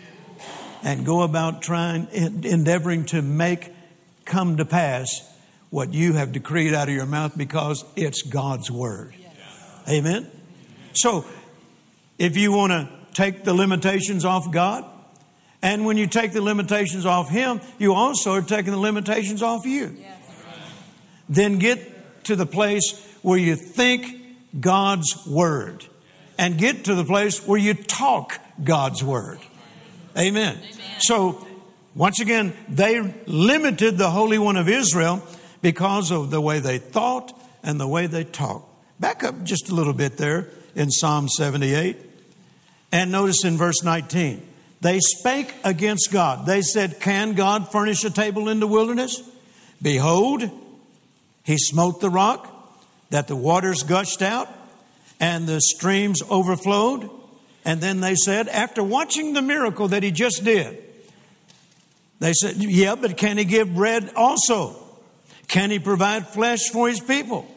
And go about trying, endeavoring to make come to pass what you have decreed out of your mouth because it's God's word. Amen? So, if you want to take the limitations off God, and when you take the limitations off Him, you also are taking the limitations off you. Then get to the place where you think God's Word and get to the place where you talk God's Word. Amen. Amen. So, once again, they limited the Holy One of Israel because of the way they thought and the way they talked. Back up just a little bit there in Psalm 78. And notice in verse 19, they spake against God. They said, Can God furnish a table in the wilderness? Behold, he smote the rock, that the waters gushed out, and the streams overflowed. And then they said, after watching the miracle that he just did, they said, Yeah, but can he give bread also? Can he provide flesh for his people?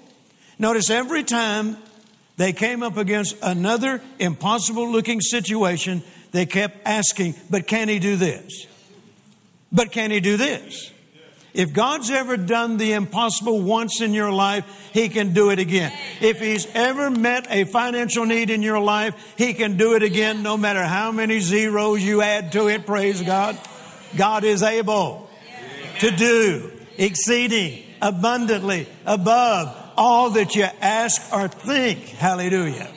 Notice every time they came up against another impossible looking situation, they kept asking, But can he do this? But can he do this? If God's ever done the impossible once in your life, He can do it again. If He's ever met a financial need in your life, He can do it again no matter how many zeros you add to it. Praise God. God is able to do exceeding abundantly above all that you ask or think. Hallelujah.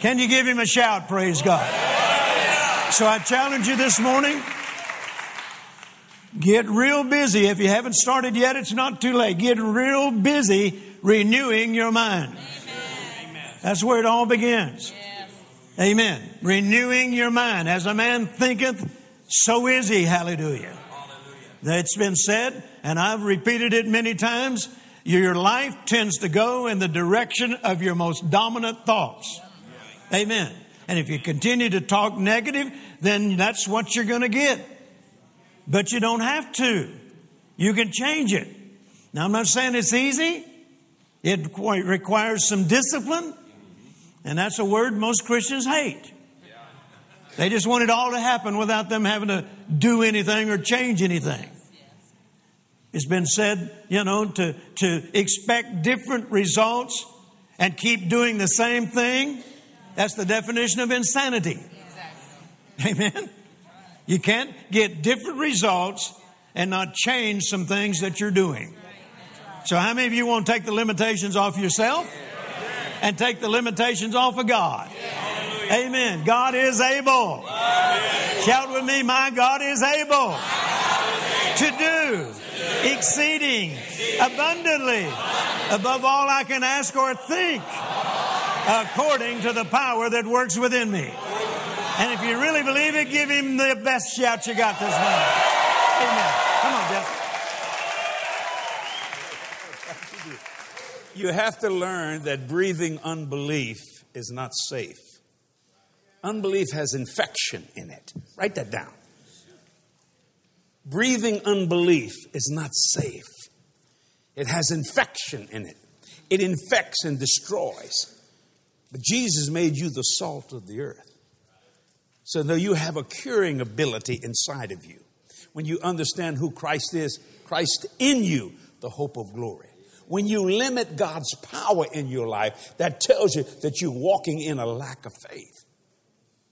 Can you give him a shout? Praise God. So I challenge you this morning. Get real busy. If you haven't started yet, it's not too late. Get real busy renewing your mind. Amen. That's where it all begins. Yes. Amen. Renewing your mind. As a man thinketh, so is he. Hallelujah. Hallelujah. It's been said, and I've repeated it many times. Your life tends to go in the direction of your most dominant thoughts. Amen. And if you continue to talk negative, then that's what you're going to get. But you don't have to. You can change it. Now, I'm not saying it's easy. It requires some discipline. And that's a word most Christians hate. They just want it all to happen without them having to do anything or change anything. It's been said, you know, to, to expect different results and keep doing the same thing. That's the definition of insanity. Amen. You can't get different results and not change some things that you're doing. So, how many of you want to take the limitations off yourself and take the limitations off of God? Amen. God is able. Shout with me, my God is able to do exceeding abundantly above all I can ask or think according to the power that works within me. And if you really believe it, give him the best shout you got this morning. Amen. Come on, Jeff. You have to learn that breathing unbelief is not safe. Unbelief has infection in it. Write that down. Breathing unbelief is not safe. It has infection in it. It infects and destroys. But Jesus made you the salt of the earth. So now you have a curing ability inside of you. When you understand who Christ is, Christ in you, the hope of glory. When you limit God's power in your life, that tells you that you're walking in a lack of faith.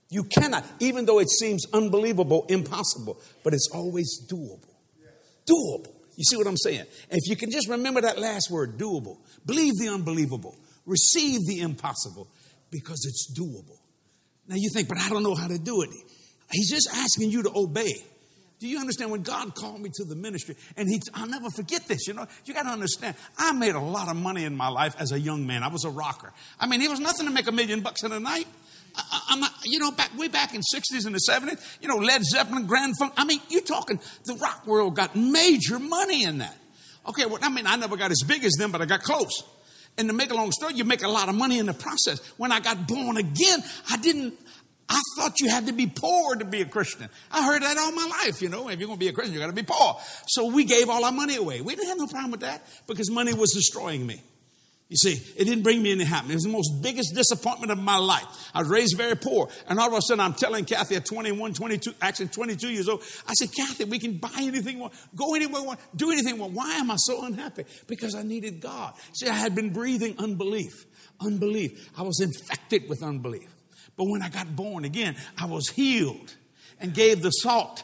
You cannot, even though it seems unbelievable, impossible, but it's always doable. Doable. You see what I'm saying? If you can just remember that last word, doable, believe the unbelievable, receive the impossible, because it's doable. Now you think, but I don't know how to do it. He's just asking you to obey. Do you understand when God called me to the ministry? And he, I'll never forget this. You know, you got to understand. I made a lot of money in my life as a young man. I was a rocker. I mean, it was nothing to make a million bucks in a night. I, am you know, back way back in 60s and the 70s, you know, Led Zeppelin, Grand Funk. I mean, you're talking, the rock world got major money in that. Okay, well, I mean, I never got as big as them, but I got close. And to make a long story, you make a lot of money in the process. When I got born again, I didn't, I thought you had to be poor to be a Christian. I heard that all my life, you know. If you're going to be a Christian, you got to be poor. So we gave all our money away. We didn't have no problem with that because money was destroying me. You see, it didn't bring me any happiness. It was the most biggest disappointment of my life. I was raised very poor. And all of a sudden, I'm telling Kathy at 21, 22, actually 22 years old, I said, Kathy, we can buy anything we want, go anywhere we want, do anything we want. Why am I so unhappy? Because I needed God. See, I had been breathing unbelief. Unbelief. I was infected with unbelief. But when I got born again, I was healed and gave the salt.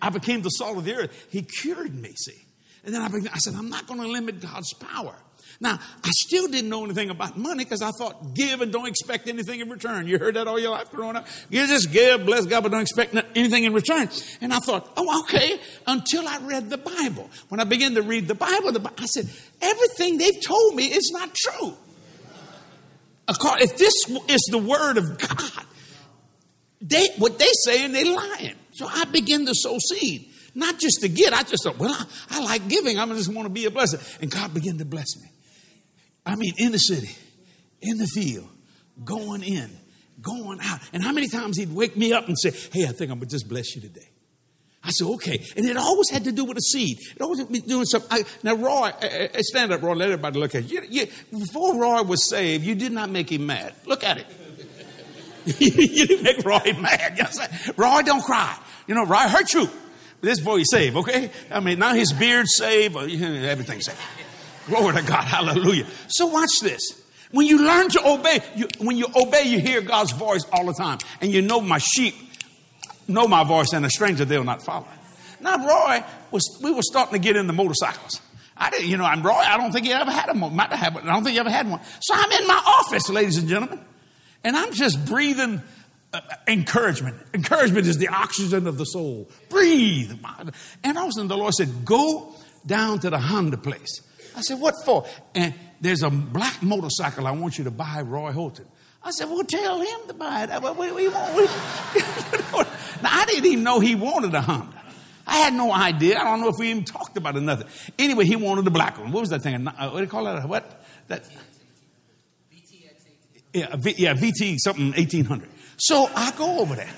I became the salt of the earth. He cured me, see. And then I, I said, I'm not going to limit God's power. Now, I still didn't know anything about money because I thought give and don't expect anything in return. You heard that all your life growing up? You just give, bless God, but don't expect anything in return. And I thought, oh, okay, until I read the Bible. When I began to read the Bible, I said, everything they've told me is not true. If this is the word of God, they, what they saying, they lying. So I begin to sow seed. Not just to get, I just thought, well, I, I like giving. I just want to be a blessing. And God began to bless me. I mean, in the city, in the field, going in, going out. And how many times he'd wake me up and say, Hey, I think I'm going to just bless you today. I said, okay. And it always had to do with a seed. It always had to be doing something. I, now, Roy, uh, uh, stand up, Roy. Let everybody look at you. you. Before Roy was saved, you did not make him mad. Look at it. you didn't make Roy mad. Yes, Roy, don't cry. You know, Roy hurt you. This boy is saved, okay? I mean, now his beard's saved, everything's saved. Glory to God. Hallelujah. So watch this. When you learn to obey, you, when you obey, you hear God's voice all the time. And you know my sheep know my voice and a stranger they'll not follow. Now, Roy was, we were starting to get into motorcycles. I didn't, you know, I'm Roy. I don't think he ever had a might have, but I don't think he ever had one. So I'm in my office, ladies and gentlemen, and I'm just breathing uh, encouragement. Encouragement is the oxygen of the soul. Breathe. And all of a sudden the Lord said, go down to the Honda place. I said, what for? And there's a black motorcycle I want you to buy, Roy Holton. I said, well, tell him to buy it. We, we, we, now, I didn't even know he wanted a Honda. I had no idea. I don't know if we even talked about it, nothing. Anyway, he wanted the black one. What was that thing? Uh, what do you call that? What? That? Yeah, v, yeah, VT something 1800. So I go over there.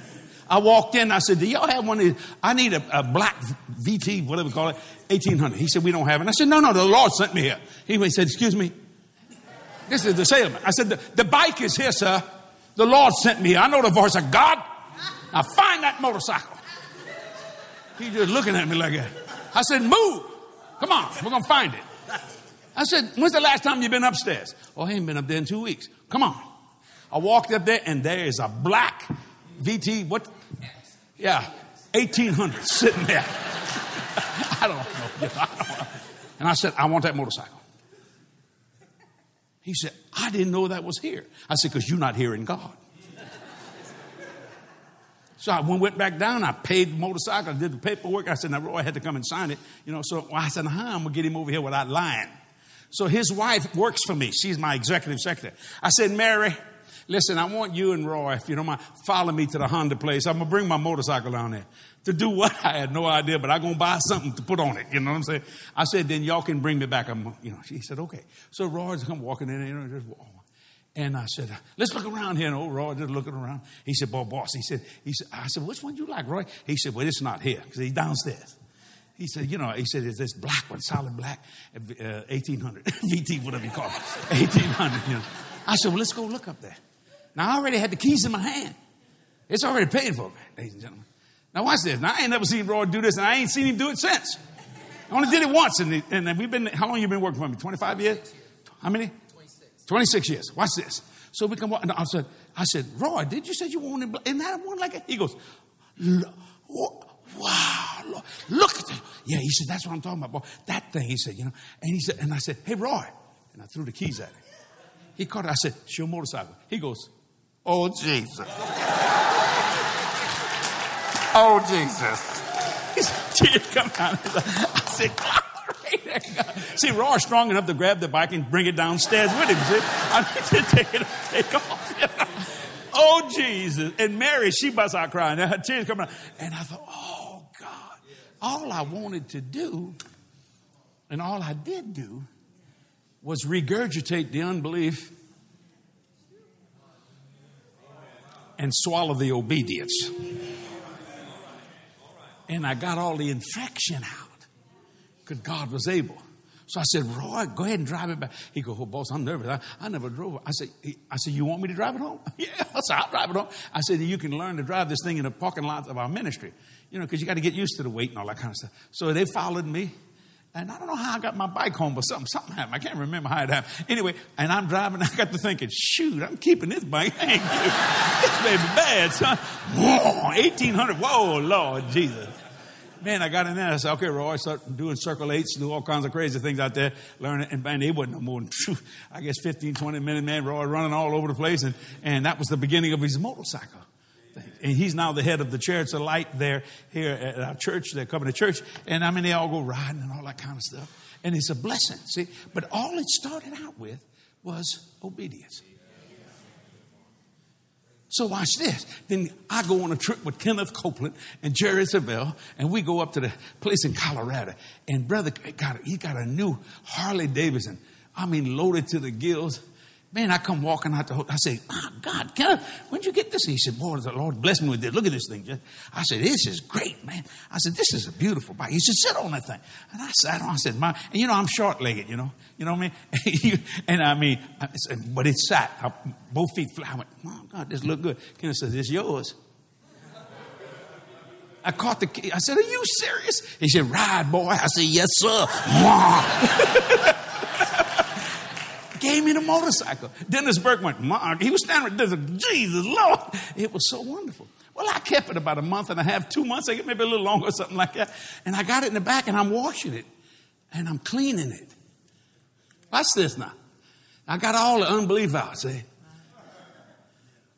I walked in. I said, "Do y'all have one? Of these? I need a, a black VT, whatever we call it, 1800." He said, "We don't have it." I said, "No, no, the Lord sent me here." He said, "Excuse me." This is the salesman. I said, the, the bike is here, sir. The Lord sent me. I know the voice of God. Now find that motorcycle. He's just looking at me like that. I said, move. Come on, we're to find it. I said, when's the last time you've been upstairs? Oh, I ain't been up there in two weeks. Come on. I walked up there and there is a black VT, what? Yeah, 1800 sitting there. I don't know. And I said, I want that motorcycle. He said, I didn't know that was here. I said, because you're not hearing God. So I went back down. I paid the motorcycle. I did the paperwork. I said, now Roy had to come and sign it. You know, so I said, I'm going to get him over here without lying. So his wife works for me. She's my executive secretary. I said, Mary, listen, I want you and Roy, if you don't mind, follow me to the Honda place. I'm to bring my motorcycle down there. To do what? I had no idea, but I'm to buy something to put on it. You know what I'm saying? I said, then y'all can bring me back. I'm, you know, she said, okay. So Roy's come walking in, you know, just, and I said, let's look around here. And old Roy just looking around. He said, boy, boss, he said, he said, I said, which one do you like, Roy? He said, well, it's not here because he's downstairs. He said, you know, he said, it's this black one, solid black, uh, 1800, VT, whatever you call it, 1800. You know. I said, well, let's go look up there. Now, I already had the keys in my hand. It's already paid for, ladies and gentlemen. Now watch this. Now I ain't never seen Roy do this, and I ain't seen him do it since. I only did it once, and, and we've been. How long you been working for me? Twenty five years? How many? Twenty six 26 years. Watch this. So we come. I said, I said, Roy, did you say you wanted? Isn't that one like it? He goes, wow, look at that. Yeah, he said, that's what I'm talking about. Boy. That thing. He said, you know, and he said, and I said, hey, Roy, and I threw the keys at him. He caught it. I said, show motorcycle. He goes, oh Jesus. Oh, Jesus. Tears come out. I said, glory to God. See, Roy's strong enough to grab the bike and bring it downstairs with him. See, I need to take it, take off. oh Jesus! And Mary, she busts out crying. Now Her tears coming out, and I thought, oh God, all I wanted to do, and all I did do, was regurgitate the unbelief and swallow the obedience. And I got all the infection out because God was able. So I said, Roy, go ahead and drive it back. He goes, oh, boss, I'm nervous. I, I never drove. I said, I said, you want me to drive it home? yeah. I said, I'll drive it home. I said, you can learn to drive this thing in the parking lot of our ministry. You know, because you got to get used to the weight and all that kind of stuff. So they followed me. And I don't know how I got my bike home, but something, something happened. I can't remember how it happened. Anyway, and I'm driving, I got to thinking, shoot, I'm keeping this bike. This baby bad, son. Whoa, 1800. Whoa, Lord Jesus. Man, I got in there. I said, okay, Roy, start doing circle eights, do all kinds of crazy things out there, learning. And man, it wasn't no more than, I guess, 15, 20 minutes, man. Roy running all over the place. And, and that was the beginning of his motorcycle and he's now the head of the Chariots of Light there here at our church, They're Covenant Church. And I mean, they all go riding and all that kind of stuff. And it's a blessing, see. But all it started out with was obedience. So watch this. Then I go on a trip with Kenneth Copeland and Jerry Savelle, and we go up to the place in Colorado. And brother got he got a new Harley Davidson. I mean, loaded to the gills. Man, I come walking out the hotel. I say, oh, God, Kenneth, when'd you get this? He said, boy, the Lord bless me with this. Look at this thing. I said, this is great, man. I said, this is a beautiful bike. He said, sit on that thing. And I sat on, I said, my, and you know, I'm short-legged, you know, you know what I mean? and I mean, I said, but it sat, I, both feet flat. I went, oh, God, this look good. Kenneth says, this yours. I caught the key. I said, are you serious? He said, ride, boy. I said, yes, sir. gave me the motorcycle. Dennis Burke went, Mark. He was standing there, Jesus, Lord. It was so wonderful. Well, I kept it about a month and a half, two months, maybe a little longer, or something like that. And I got it in the back and I'm washing it and I'm cleaning it. Watch this now. I got all the unbelief out, see?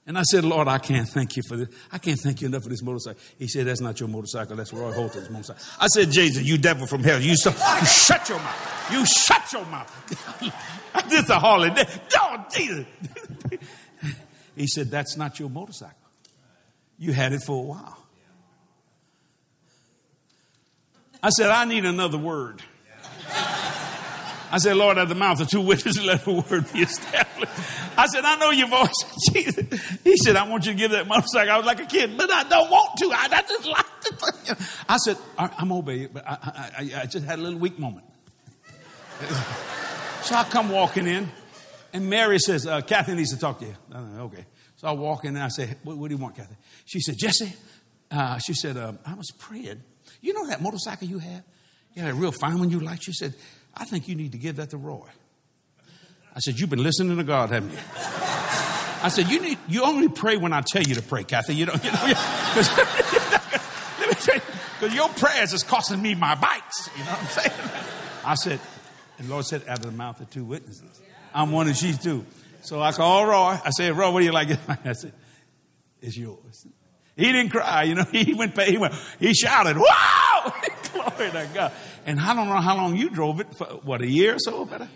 And I said, Lord, I can't thank you for this. I can't thank you enough for this motorcycle. He said, That's not your motorcycle. That's Roy Holton's motorcycle. I said, Jesus, you devil from hell. You, so, you shut your mouth. You shut your mouth. this is a Harley. Oh, Jesus. he said, That's not your motorcycle. You had it for a while. I said, I need another word. I said, Lord, at the mouth of two witnesses, let the word be established. I said, I know your voice. Jesus. He said, I want you to give that motorcycle. I was like a kid, but I don't want to. I, I just like to. I said, I'm obeying, but I, I, I just had a little weak moment. so I come walking in, and Mary says, uh, Kathy needs to talk to you. okay. So I walk in and I say, what, what do you want, Kathy? She said, Jesse, uh, she said, uh, I was praying. You know that motorcycle you have? You had a real fine one you like? She said, I think you need to give that to Roy. I said, You've been listening to God, haven't you? I said, You need you only pray when I tell you to pray, Kathy. You don't, you know, let me tell because your prayers is costing me my bikes. You know what I'm saying? I said, and Lord said, out of the mouth of two witnesses. I'm one and she's two. So I called Roy. I said, Roy, what do you like? I said, It's yours. He didn't cry, you know. He went, he went, he shouted, "Wow!" Glory to God. And I don't know how long you drove it for, what, a year or so, better.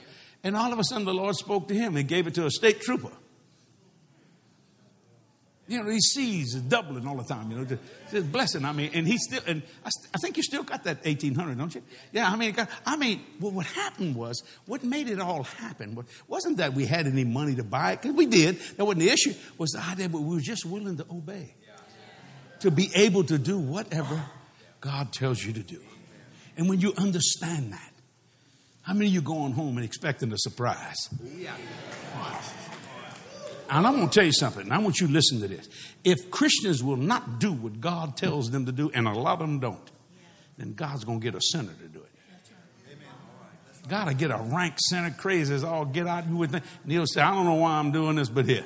And all of a sudden, the Lord spoke to him and gave it to a state trooper. You know, he sees doubling all the time, you know, just, just blessing. I mean, and he still, and I, I, think you still got that 1800, don't you? Yeah, I mean, I mean, well, what happened was, what made it all happen wasn't that we had any money to buy it, because we did. That wasn't the issue. Was the idea that we were just willing to obey to be able to do whatever God tells you to do. And when you understand that, how many of you going home and expecting a surprise? Wow. And I'm going to tell you something, and I want you to listen to this. If Christians will not do what God tells them to do, and a lot of them don't, then God's going to get a sinner to do it. God will get a rank sinner crazy as all get out. You would think, and he'll I don't know why I'm doing this, but here.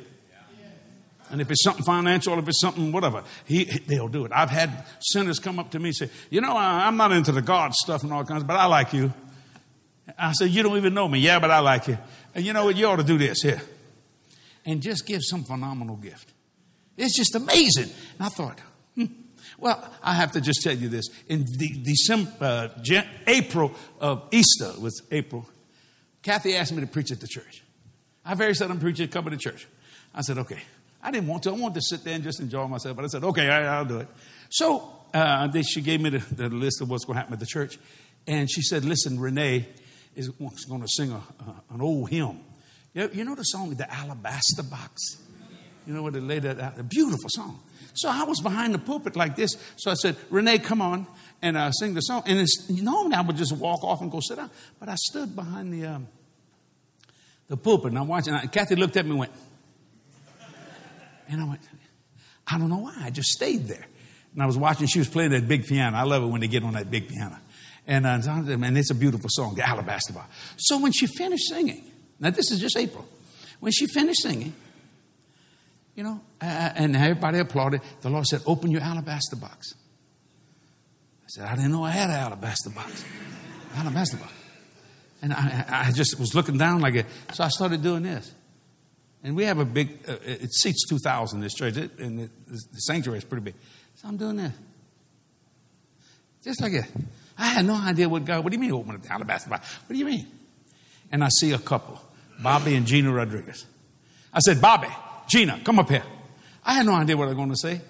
And if it's something financial, if it's something whatever, he, they'll do it. I've had sinners come up to me and say, You know, I'm not into the God stuff and all kinds, but I like you. I said, You don't even know me. Yeah, but I like you. And you know what? You ought to do this here. And just give some phenomenal gift. It's just amazing. And I thought, hmm, Well, I have to just tell you this. In the December, uh, Jan- April of Easter, was April, Kathy asked me to preach at the church. I very seldom preach at Covenant church. I said, okay. I didn't want to. I wanted to sit there and just enjoy myself, but I said, okay, I, will do it. So uh, she gave me the, the, list of what's going to happen at the church. And she said, listen, Renee is going to sing a, uh, an old hymn. You know, you know, the song, The Alabaster Box? You know what they laid that out? A beautiful song. So I was behind the pulpit like this. So I said, Renee, come on and uh, sing the song. And it's, normally I would just walk off and go sit down. But I stood behind the, um, the pulpit and I'm watching. And Kathy looked at me and went, and I went, I don't know why. I just stayed there. And I was watching, she was playing that big piano. I love it when they get on that big piano. And, uh, and it's a beautiful song, the Alabaster Box. So when she finished singing, now this is just April, when she finished singing, you know, uh, and everybody applauded. The Lord said, Open your alabaster box. I said, I didn't know I had an alabaster box. alabaster box. And I, I, just was looking down like it. So I started doing this. And we have a big, uh, it seats 2,000 this church, it, and the, the sanctuary is pretty big. So I'm doing this. Just like it. I had no idea what God, what do you mean open the alabaster box? What do you mean? And I see a couple, Bobby and Gina Rodriguez. I said, Bobby, Gina, come up here. I had no idea what I was going to say.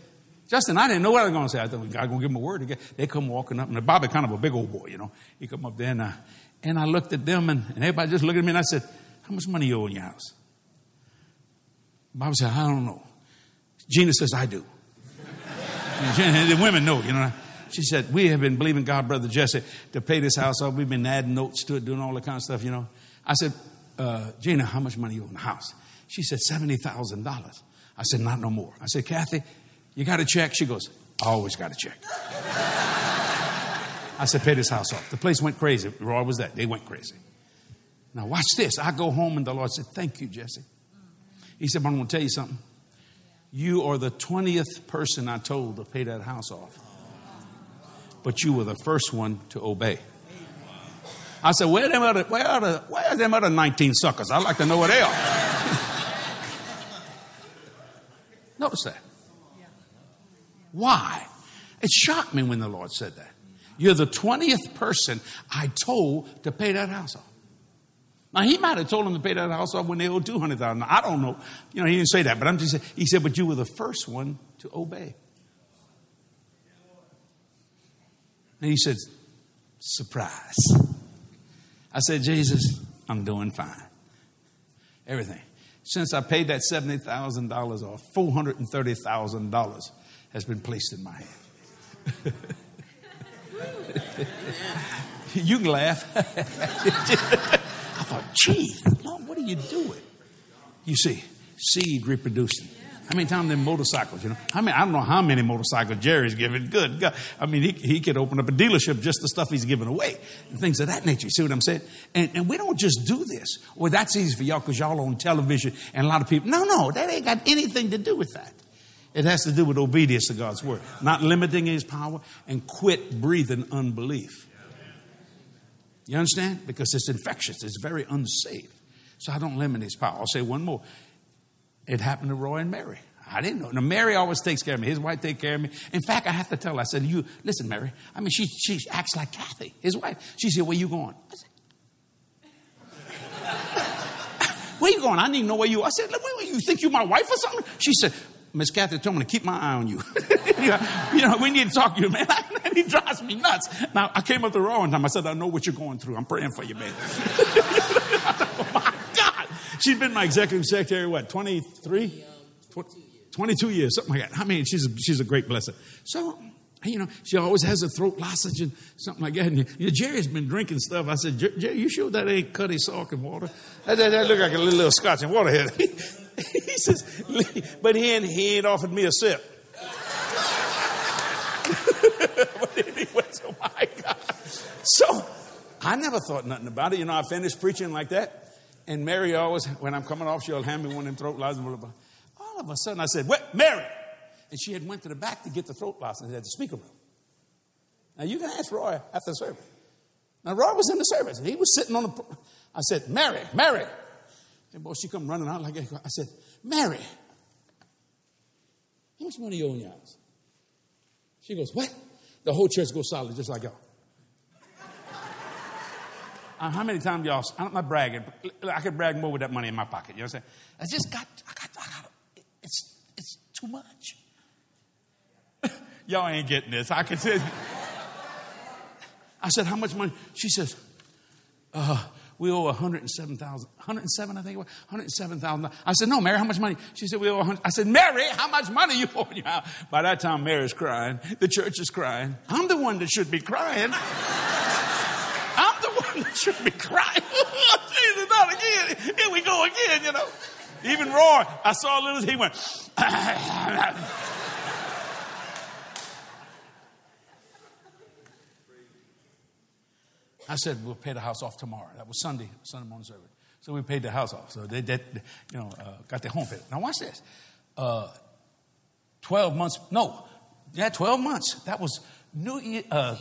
Justin, I didn't know what I was going to say. I thought, God going to give him a word. Again. They come walking up, and Bobby kind of a big old boy, you know. He come up there, and, uh, and I looked at them, and, and everybody just looked at me, and I said, how much money you owe in your house? Bobby said, I don't know. Gina says, I do. the women know, you know. She said, We have been believing God, Brother Jesse, to pay this house off. We've been adding notes to it, doing all that kind of stuff, you know. I said, uh, Gina, how much money you owe in the house? She said, $70,000. I said, not no more. I said, Kathy, you got a check? She goes, I always got a check. I said, pay this house off. The place went crazy. Roy was that. They went crazy. Now watch this. I go home and the Lord said, thank you, Jesse. He said, I'm going to tell you something. You are the 20th person I told to pay that house off. But you were the first one to obey. I said, where are them other, where are, the, where are them other 19 suckers? I'd like to know where they are. Notice that. Why? It shocked me when the Lord said that. You're the 20th person I told to pay that house off. Now, he might have told them to pay that house off when they owed 200000 I don't know. You know, he didn't say that, but I'm just saying, he said, but you were the first one to obey. And he said, surprise. I said, Jesus, I'm doing fine. Everything since I paid that $70,000 off, $430,000 has been placed in my hand. you can laugh. I thought, gee, Lord, what are you doing? You see, seed reproducing. How many times them motorcycles, you know? I mean, I don't know how many motorcycles Jerry's giving. Good God. I mean, he, he could open up a dealership just the stuff he's giving away and things of that nature. You see what I'm saying? And, and we don't just do this. Well, that's easy for y'all because y'all on television and a lot of people. No, no, that ain't got anything to do with that. It has to do with obedience to God's word, not limiting his power and quit breathing unbelief. You understand? Because it's infectious, it's very unsafe. So I don't limit his power. I'll say one more. It happened to Roy and Mary. I didn't know. Now, Mary always takes care of me. His wife takes care of me. In fact, I have to tell her, I said, you, listen, Mary. I mean, she, she acts like Kathy, his wife. She said, where you going? I said, where you going? I need to know where you. I said, wait, you think you my wife or something? She said, Miss Kathy told me to keep my eye on you. you, know, we need to talk to you, man. and he drives me nuts. Now, I came up the wrong time. I said, I know what you're going through. I'm praying for you, man. Oh, my God. She's been my executive secretary, what, 23? Um, 22 years, something like that. I mean, she's a, she's a great blessing. So, you know, she always has a throat lozenge and something like that. And you know, Jerry's been drinking stuff. I said, Jerry, you sure that ain't Cutty Sark and water? That, that, that look like a little, little scotch and water here. he says, but he ain't, he ain't offered me a sip. but anyway, so my God. So I never thought nothing about it. You know, I finished preaching like that. And Mary always, when I'm coming off, she'll hand me one of them throat licenses. All of a sudden, I said, "What, Mary?" And she had went to the back to get the throat license at the speaker room. Now you can ask Roy after the service. Now Roy was in the service, and he was sitting on the. I said, "Mary, Mary," and boy, she come running out like. I said, "Mary, how much money you owe in your house?" She goes, What? The whole church goes silent, just like y'all. Uh, how many times y'all, I'm not bragging, I could brag more with that money in my pocket. You know what I'm saying? I just got, I got, I got, it's, it's too much. y'all ain't getting this. I can say, I said, how much money? She says, uh, we owe 107,000, 107, I think it was, 107,000. I said, no, Mary, how much money? She said, we owe 100. I said, Mary, how much money you owe By that time, Mary's crying. The church is crying. I'm the one that should be crying I'm the one that should be crying. Jesus, not again. Here we go again, you know. Even Roy, I saw a little, he went. I said, we'll pay the house off tomorrow. That was Sunday, Sunday morning service. So we paid the house off. So they, they you know, uh, got their home paid. Now watch this. Uh, 12 months, no, yeah, 12 months. That was New, uh,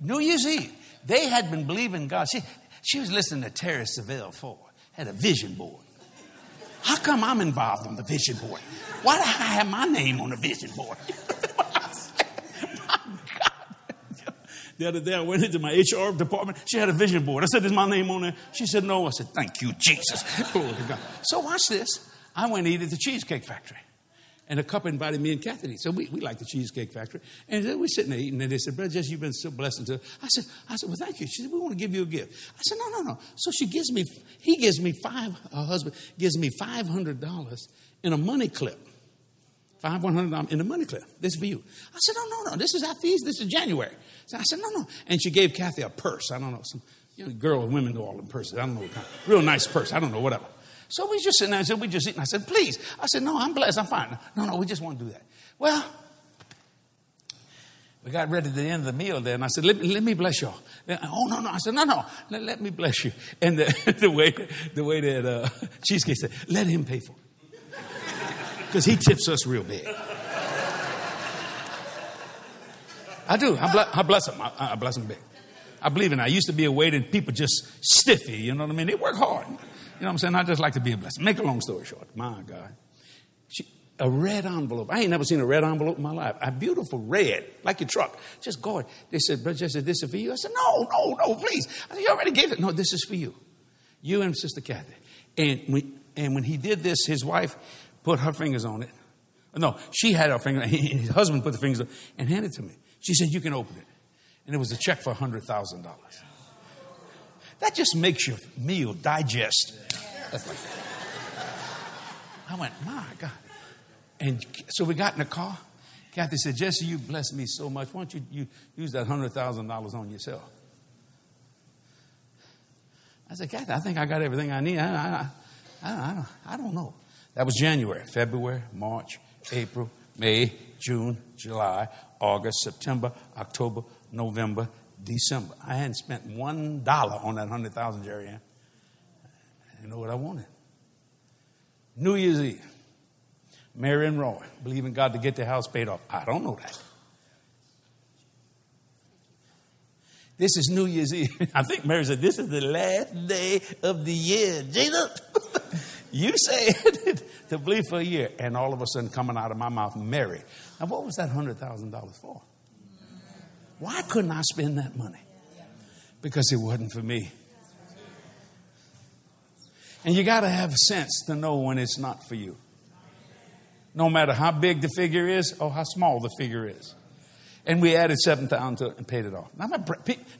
New Year's Eve. They had been believing God. She, she was listening to Jerry Savelle Ford, had a vision board. How come I'm involved on the vision board? Why do I have my name on the vision board? The other day I went into my HR department. She had a vision board. I said, Is my name on there? She said, No. I said, Thank you, Jesus. So watch this. I went to eat at the Cheesecake Factory. And a couple invited me and Kathy. So we, we like the Cheesecake Factory. And we're sitting there eating, and they said, Brother Jesse, you've been so blessed. To I said, I said, well, thank you. She said, we want to give you a gift. I said, no, no, no. So she gives me, he gives me five, her husband gives me $500 in a money clip. Five, one hundred dollars in the money clip. This is for you. I said, no, no, no. This is our fees. This is January. So I said, no, no. And she gave Kathy a purse. I don't know. Some you know, girl with women do all in purses. I don't know what kind. Real nice purse. I don't know, whatever. So we just sitting there and said, we just eating. I said, please. I said, no, I'm blessed. I'm fine. No, no, we just want to do that. Well, we got ready to the end of the meal there, and I said, let, let me bless y'all. oh, no, no. I said, no, no, let, let me bless you. And the, the way, the way that uh, Cheesecake said, let him pay for it. Because he tips us real big. I do. I, ble- I bless him. I, I bless him big. I believe in it. I used to be a waiter and people just stiffy, you know what I mean? They work hard. You know what I'm saying? I just like to be a blessing. Make a long story short. My God. She, a red envelope. I ain't never seen a red envelope in my life. A beautiful red, like your truck. Just go. They said, Brother Jesse, this is for you. I said, no, no, no, please. I said, you already gave it. No, this is for you. You and Sister Kathy. And and when he did this, his wife put her fingers on it. No, she had her finger. His husband put the fingers and handed it to me. She said, you can open it. And it was a check for $100,000. That just makes your meal digest. I went, my God. And so we got in the car. Kathy said, Jesse, you blessed me so much. Why don't you, you use that $100,000 on yourself? I said, Kathy, I think I got everything I need. I, I, I, I, don't, I don't know. That was January, February, March, April, May, June, July, August, September, October, November, December. I hadn't spent one dollar on that hundred thousand, Jerry Ann. You know what I wanted? New Year's Eve. Mary and Roy, believing God to get their house paid off. I don't know that. This is New Year's Eve. I think Mary said, This is the last day of the year. Jesus, you said to believe for a year. And all of a sudden, coming out of my mouth, Mary. Now, what was that $100,000 for? Why couldn't I spend that money? Because it wasn't for me. And you got to have sense to know when it's not for you. No matter how big the figure is or how small the figure is. And we added 7,000 to it and paid it off. Now, now,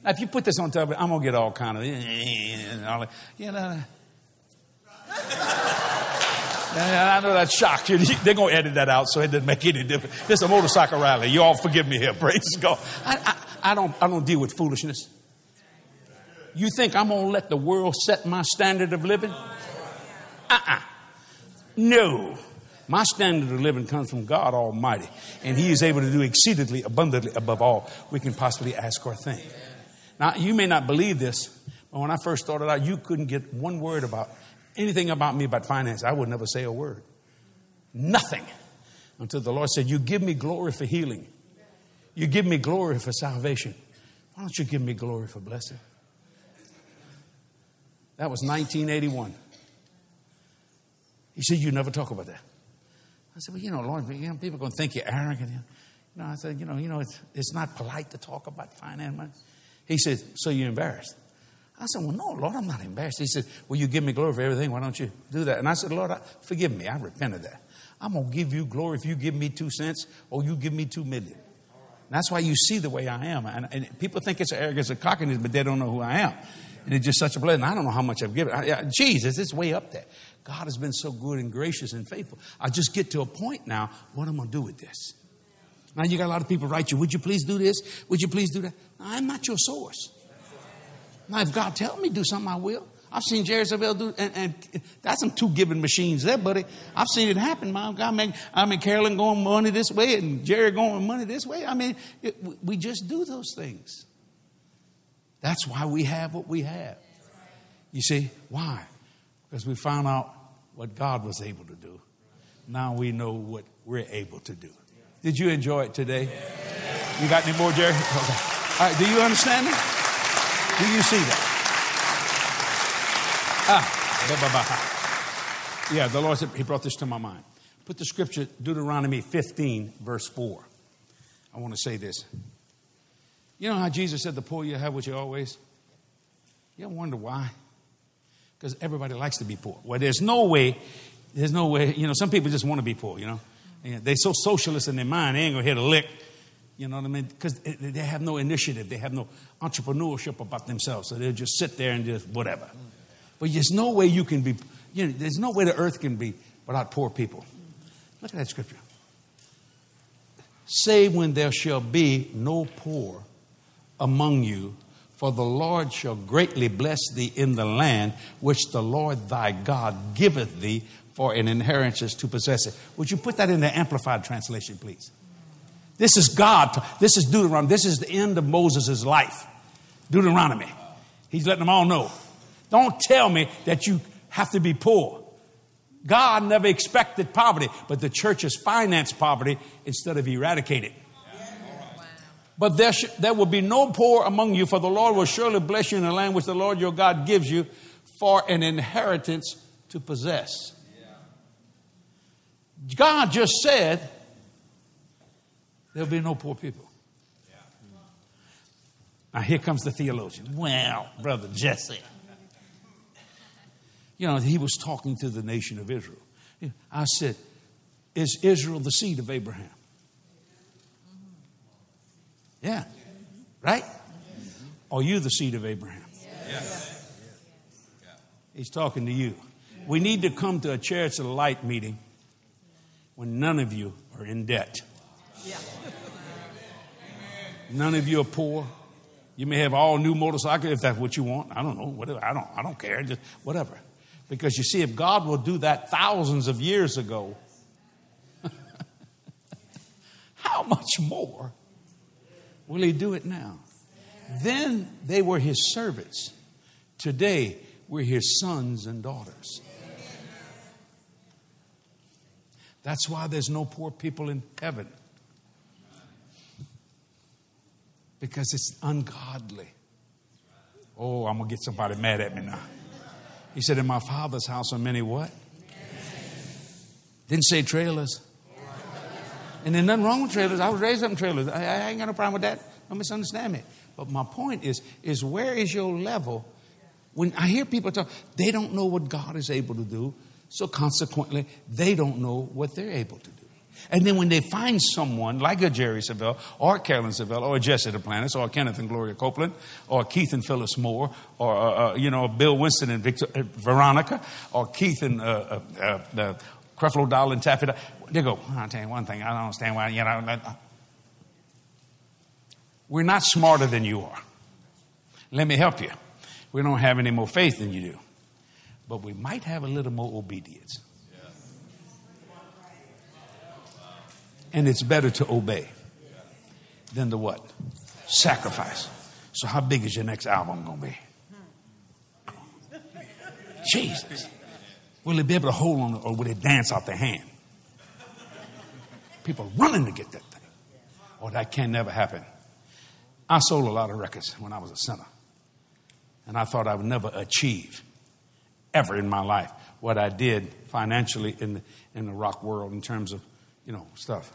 if you put this on television, I'm going to get all kind of, you know. I know that shocked you. They're going to edit that out so it doesn't make any difference. This is a motorcycle rally. You all forgive me here. Praise God. I, I, I, don't, I don't deal with foolishness. You think I'm going to let the world set my standard of living? Uh-uh. No. My standard of living comes from God Almighty, and He is able to do exceedingly abundantly above all we can possibly ask or think. Now, you may not believe this, but when I first started out, you couldn't get one word about anything about me about finance, I would never say a word. Nothing. Until the Lord said, You give me glory for healing. You give me glory for salvation. Why don't you give me glory for blessing? That was 1981. He said, You never talk about that. I said, Well, you know, Lord, you know, people are going to think you're arrogant. You know, I said, you know, you know, it's, it's not polite to talk about finance. He said, so you're embarrassed. I said, well, no, Lord, I'm not embarrassed. He said, well, you give me glory for everything. Why don't you do that? And I said, Lord, I, forgive me. I repent of that. I'm going to give you glory if you give me two cents or you give me two million. And that's why you see the way I am. And, and people think it's arrogance and cockiness, but they don't know who I am. And it's just such a blessing. I don't know how much I've given. I, I, Jesus, it's way up there. God has been so good and gracious and faithful. I just get to a point now, what am I going to do with this? Now you got a lot of people write you, would you please do this? Would you please do that? I'm not your source. Now if God tells me do something, I will. I've seen Jerry Savelle do, and, and, that's some two giving machines there, buddy. I've seen it happen. My God, I mean, Carolyn going money this way and Jerry going money this way. I mean, it, we just do those things. That's why we have what we have. You see, why? Because we found out what God was able to do. Now we know what we're able to do. Did you enjoy it today? You got any more, Jerry? Okay. All right, do you understand? Do you see that? Ah, yeah, the Lord said, He brought this to my mind. Put the scripture, Deuteronomy 15, verse 4. I want to say this. You know how Jesus said, The poor you have what you always? You ever wonder why? Because everybody likes to be poor. Well, there's no way, there's no way, you know, some people just want to be poor, you know. They're so socialist in their mind, they ain't going to hit a lick. You know what I mean? Because they have no initiative, they have no entrepreneurship about themselves. So they'll just sit there and just whatever. But there's no way you can be, you know, there's no way the earth can be without poor people. Look at that scripture. Say when there shall be no poor among you, for the Lord shall greatly bless thee in the land which the Lord thy God giveth thee for an inheritance to possess it. Would you put that in the Amplified translation, please? This is God. This is Deuteronomy. This is the end of Moses' life. Deuteronomy. He's letting them all know. Don't tell me that you have to be poor. God never expected poverty, but the church has financed poverty instead of eradicated. But there, sh- there will be no poor among you, for the Lord will surely bless you in the land which the Lord your God gives you for an inheritance to possess. God just said there'll be no poor people. Now here comes the theologian. Well, brother Jesse. You know, he was talking to the nation of Israel. I said, Is Israel the seed of Abraham? Yeah. Right? Are you the seed of Abraham? Yes. He's talking to you. We need to come to a Chariots of Iron meeting when none of you are in debt. None of you are poor. You may have all new motorcycles if that's what you want. I don't know. Whatever. I don't. I don't care. Just whatever. Because you see, if God will do that thousands of years ago, how much more Will he do it now? Then they were his servants. Today, we're his sons and daughters. That's why there's no poor people in heaven. Because it's ungodly. Oh, I'm going to get somebody mad at me now. He said, In my father's house are many what? Didn't say trailers. And there's nothing wrong with trailers. I was raised up in trailers. I, I ain't got no problem with that. Don't misunderstand me. But my point is, is where is your level? When I hear people talk, they don't know what God is able to do. So consequently, they don't know what they're able to do. And then when they find someone like a Jerry Savelle or Carolyn Savelle or Jesse Duplantis or Kenneth and Gloria Copeland or Keith and Phyllis Moore or, uh, uh, you know, Bill Winston and Victor, uh, Veronica or Keith and uh, uh, uh Creflo Dollar and Taffy they go, I'll tell you one thing, I don't understand why, you know. We're not smarter than you are. Let me help you. We don't have any more faith than you do, but we might have a little more obedience. And it's better to obey than the what? Sacrifice. So, how big is your next album going to be? Jesus. Will it be able to hold on or will it dance out the hand? People are running to get that thing. Oh, that can never happen. I sold a lot of records when I was a sinner. And I thought I would never achieve, ever in my life, what I did financially in the, in the rock world in terms of, you know, stuff.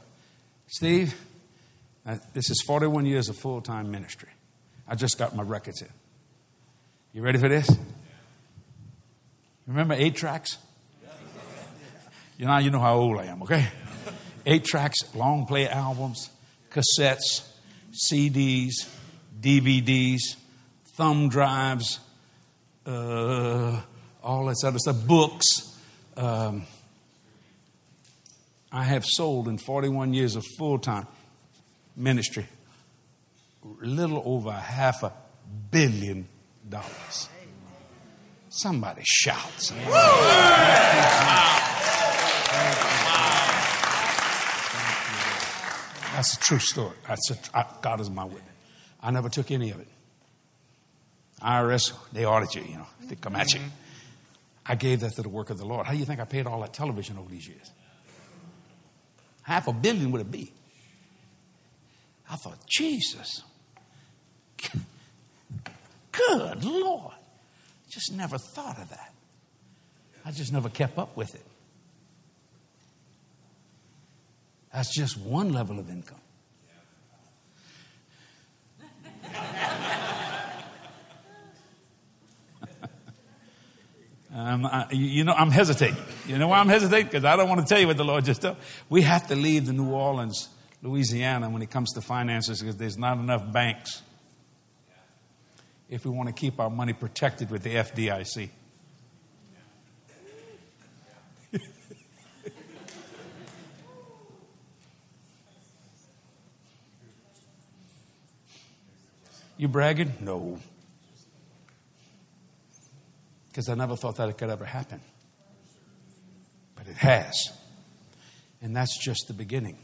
Steve, Now, this is 41 years of full time ministry. I just got my records in. You ready for this? Remember eight tracks? You know, you know how old I am, okay? Eight tracks, long play albums, cassettes, CDs, DVDs, thumb drives, uh, all that other stuff, books. Um, I have sold in 41 years of full time ministry a little over half a billion dollars. Somebody shouts. That's a true story. That's a, I, God is my witness. I never took any of it. IRS, they audit you, you know, they come at you. Mm-hmm. I gave that to the work of the Lord. How do you think I paid all that television over these years? Half a billion would it be? I thought, Jesus. Good Lord. Just never thought of that. I just never kept up with it. That's just one level of income. Um, I, you know, I'm hesitating. You know why I'm hesitating? Because I don't want to tell you what the Lord just told. We have to leave the New Orleans, Louisiana, when it comes to finances, because there's not enough banks. If we want to keep our money protected with the FDIC. you bragging? No because I never thought that it could ever happen. But it has. And that's just the beginning.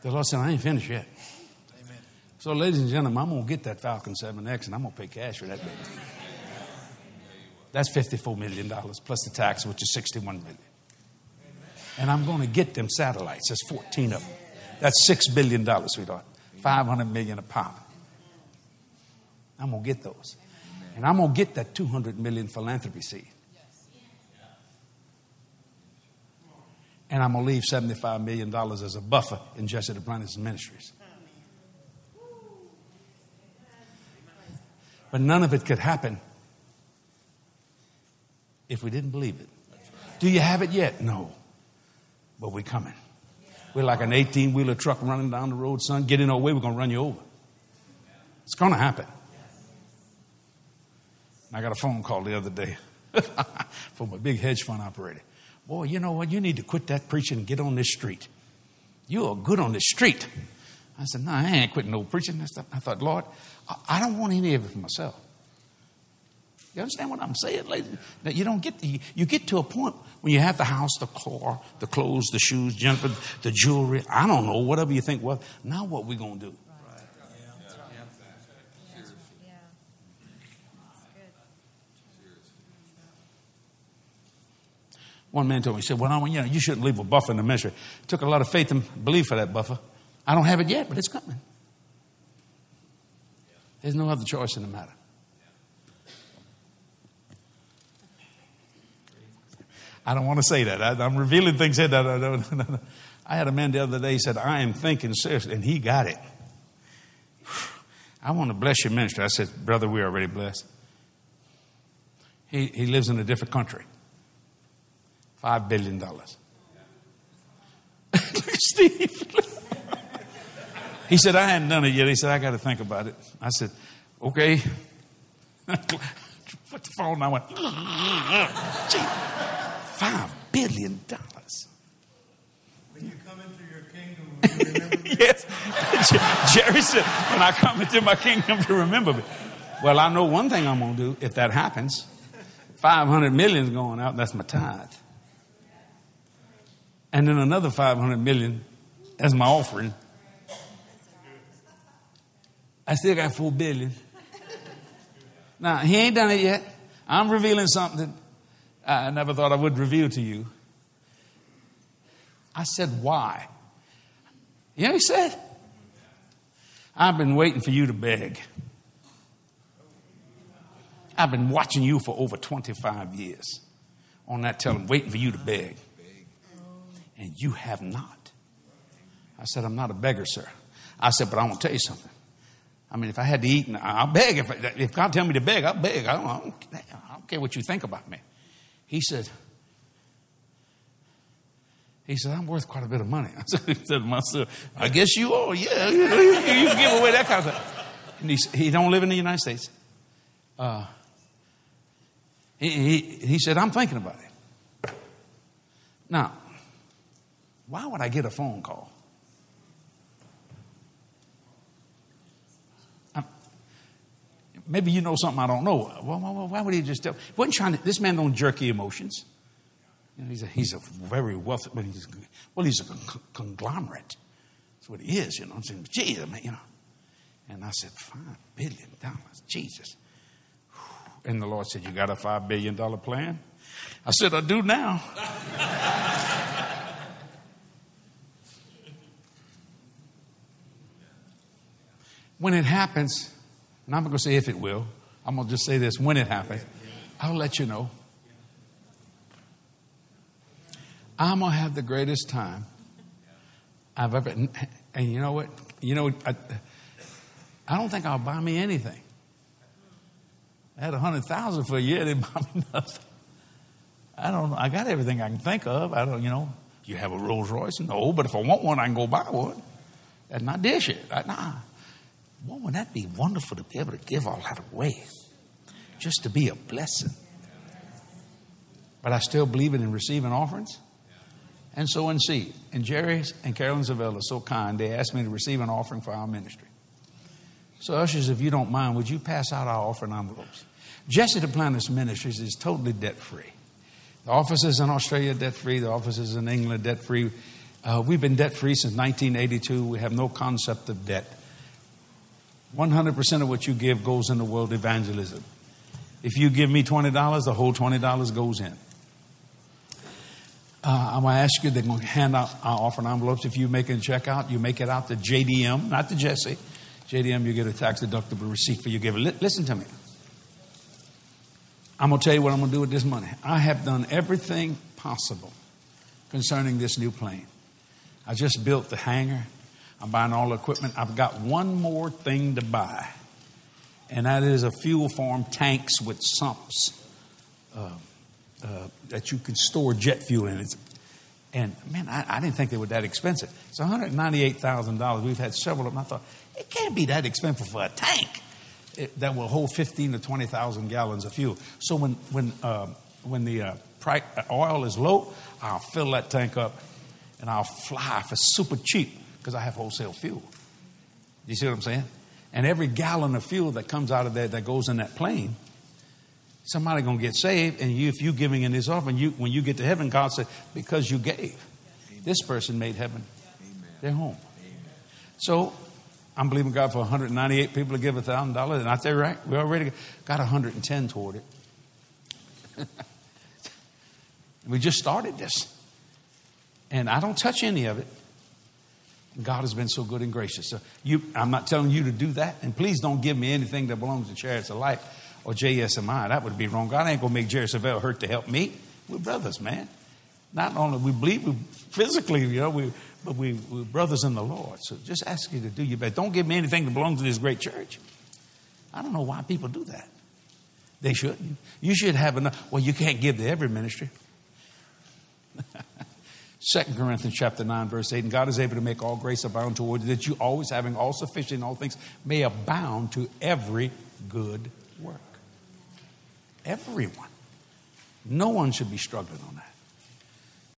The Lord said, I ain't finished yet. Amen. So, ladies and gentlemen, I'm going to get that Falcon 7X and I'm going to pay cash for that baby. That's $54 million plus the tax, which is 61 million. And I'm going to get them satellites. There's 14 of them. That's $6 billion, sweetheart. 500 million a pop. I'm going to get those. And I'm going to get that 200 million philanthropy seed. And I'm going to leave $75 million as a buffer in Jesse Duplantis Ministries. But none of it could happen if we didn't believe it. Do you have it yet? No. But we're coming. We're like an 18 wheeler truck running down the road, son. Get in our way, we're going to run you over. It's going to happen. I got a phone call the other day from a big hedge fund operator. Boy, you know what? You need to quit that preaching and get on this street. You are good on this street. I said, No, I ain't quitting no preaching. I thought, Lord, I don't want any of it for myself. You understand what I'm saying, ladies? That you don't get the, you get to a point when you have the house, the car, the clothes, the shoes, Jennifer, the jewelry. I don't know, whatever you think. Well, now what we gonna do? One man told me, he said, Well, you know, you shouldn't leave a buffer in the ministry. It took a lot of faith and belief for that buffer. I don't have it yet, but it's coming. There's no other choice in the matter. I don't want to say that. I, am revealing things here that I don't. I had a man the other day said, I am thinking seriously, and he got it. I want to bless your ministry. I said, Brother, we're already blessed. He, he lives in a different country. Five billion dollars. Steve. he said, I hadn't done it yet. He said, I got to think about it. I said, okay. Put the phone. I went, five billion dollars. When you come into your kingdom, will you remember me? yes. Jerry said, when I come into my kingdom, to remember me. Well, I know one thing I'm going to do if that happens. 500 million is going out. That's my tithe and then another 500 million as my offering. I still got 4 billion. Now, he ain't done it yet. I'm revealing something I never thought I would reveal to you. I said, Why? You know, he said, I've been waiting for you to beg. I've been watching you for over 25 years on that telling, waiting for you to beg and you have not. I said, I'm not a beggar, sir. I said, but I want to tell you something. I mean, if I had to eat, I'll beg. If, if God tell me to beg, I'll beg. I don't, I, don't, I don't care what you think about me. He said, he said, I'm worth quite a bit of money. I said to myself, I guess you are. Yeah, you, give away that kind of stuff. And he, he don't live in the United States. Uh, he, he, he said, I'm thinking about it. Now, why would I get a phone call? Maybe you know something I don't know. Well, why would he just tell? Wasn't trying to, this man don't jerky emotions. You know, he's, a, he's a very wealthy, but he's, well, he's a conglomerate. That's what he is, you know. I'm saying, Jesus, man, you know. And I said, five billion dollars, Jesus. And the Lord said, You got a five billion dollar plan? I said, I do now. when it happens, and I'm not going to say if it will, I'm going to just say this when it happens, I'll let you know. I'm going to have the greatest time I've ever. And you know what? You know, I, I don't think I'll buy me anything. I had a hundred thousand for a year, they buy me nothing. I don't. I got everything I can think of. I don't, you know, you have a Rolls Royce? No, but if I want one, I can go buy one. That's not this shit. I, nah. Well, wouldn't that be wonderful to be able to give all that away? Just to be a blessing. But I still believe in receiving offerings and sowing seed. And Jerry and Carolyn Savelle are so kind, they asked me to receive an offering for our ministry. So, ushers, if you don't mind, would you pass out our offering envelopes? Jesse Duplantis Ministries is totally debt free. The offices in Australia debt free, the offices in England debt free. Uh, we've been debt free since 1982. We have no concept of debt. 100% of what you give goes into world evangelism. If you give me $20, the whole $20 goes in. Uh, I'm going to ask you, they're going to hand out our offering envelopes. If you make a check out, you make it out to JDM, not to Jesse. JDM, you get a tax deductible receipt for your giver. Listen to me. I'm going to tell you what I'm going to do with this money. I have done everything possible concerning this new plane. I just built the hangar. I'm buying all the equipment. I've got one more thing to buy, and that is a fuel farm tanks with sumps uh, uh, that you can store jet fuel in. It's, and man, I, I, didn't think they were that expensive. It's $198,000. We've had several of them. I thought, it can't be that expensive for a tank it, that will hold 15 to 20,000 gallons of fuel. So when, when, uh, when the uh, uh, oil is low, I'll fill that tank up and I'll fly for super cheap because I have wholesale fuel. You see what I'm saying? And every gallon of fuel that comes out of there that goes in that plane, somebody gonna get saved. And you, if you giving in this offering, you when you get to heaven, God said, because you gave, this person made heaven their home. So I'm believing God for 198 people to give a $1,000. And I say, right, we already got 110 toward it. we just started this. And I don't touch any of it. God has been so good and gracious. So you, I'm not telling you to do that. And please don't give me anything that belongs to Chariots of Iron or JSMI. That would be wrong. God ain't going to make Jerry Savelle hurt to help me. We're brothers, man. Not only we believe we physically, you know, we but we, we're brothers in the Lord. So just ask you to do your best. Don't give me anything that belongs to this great church. I don't know why people do that. They shouldn't. You should have enough. Well, you can't give to every ministry. Second Corinthians chapter 9, verse 8, and God is able to make all grace abound toward you, that you always having all sufficient in all things may abound to every good work. Everyone. No one should be struggling on that.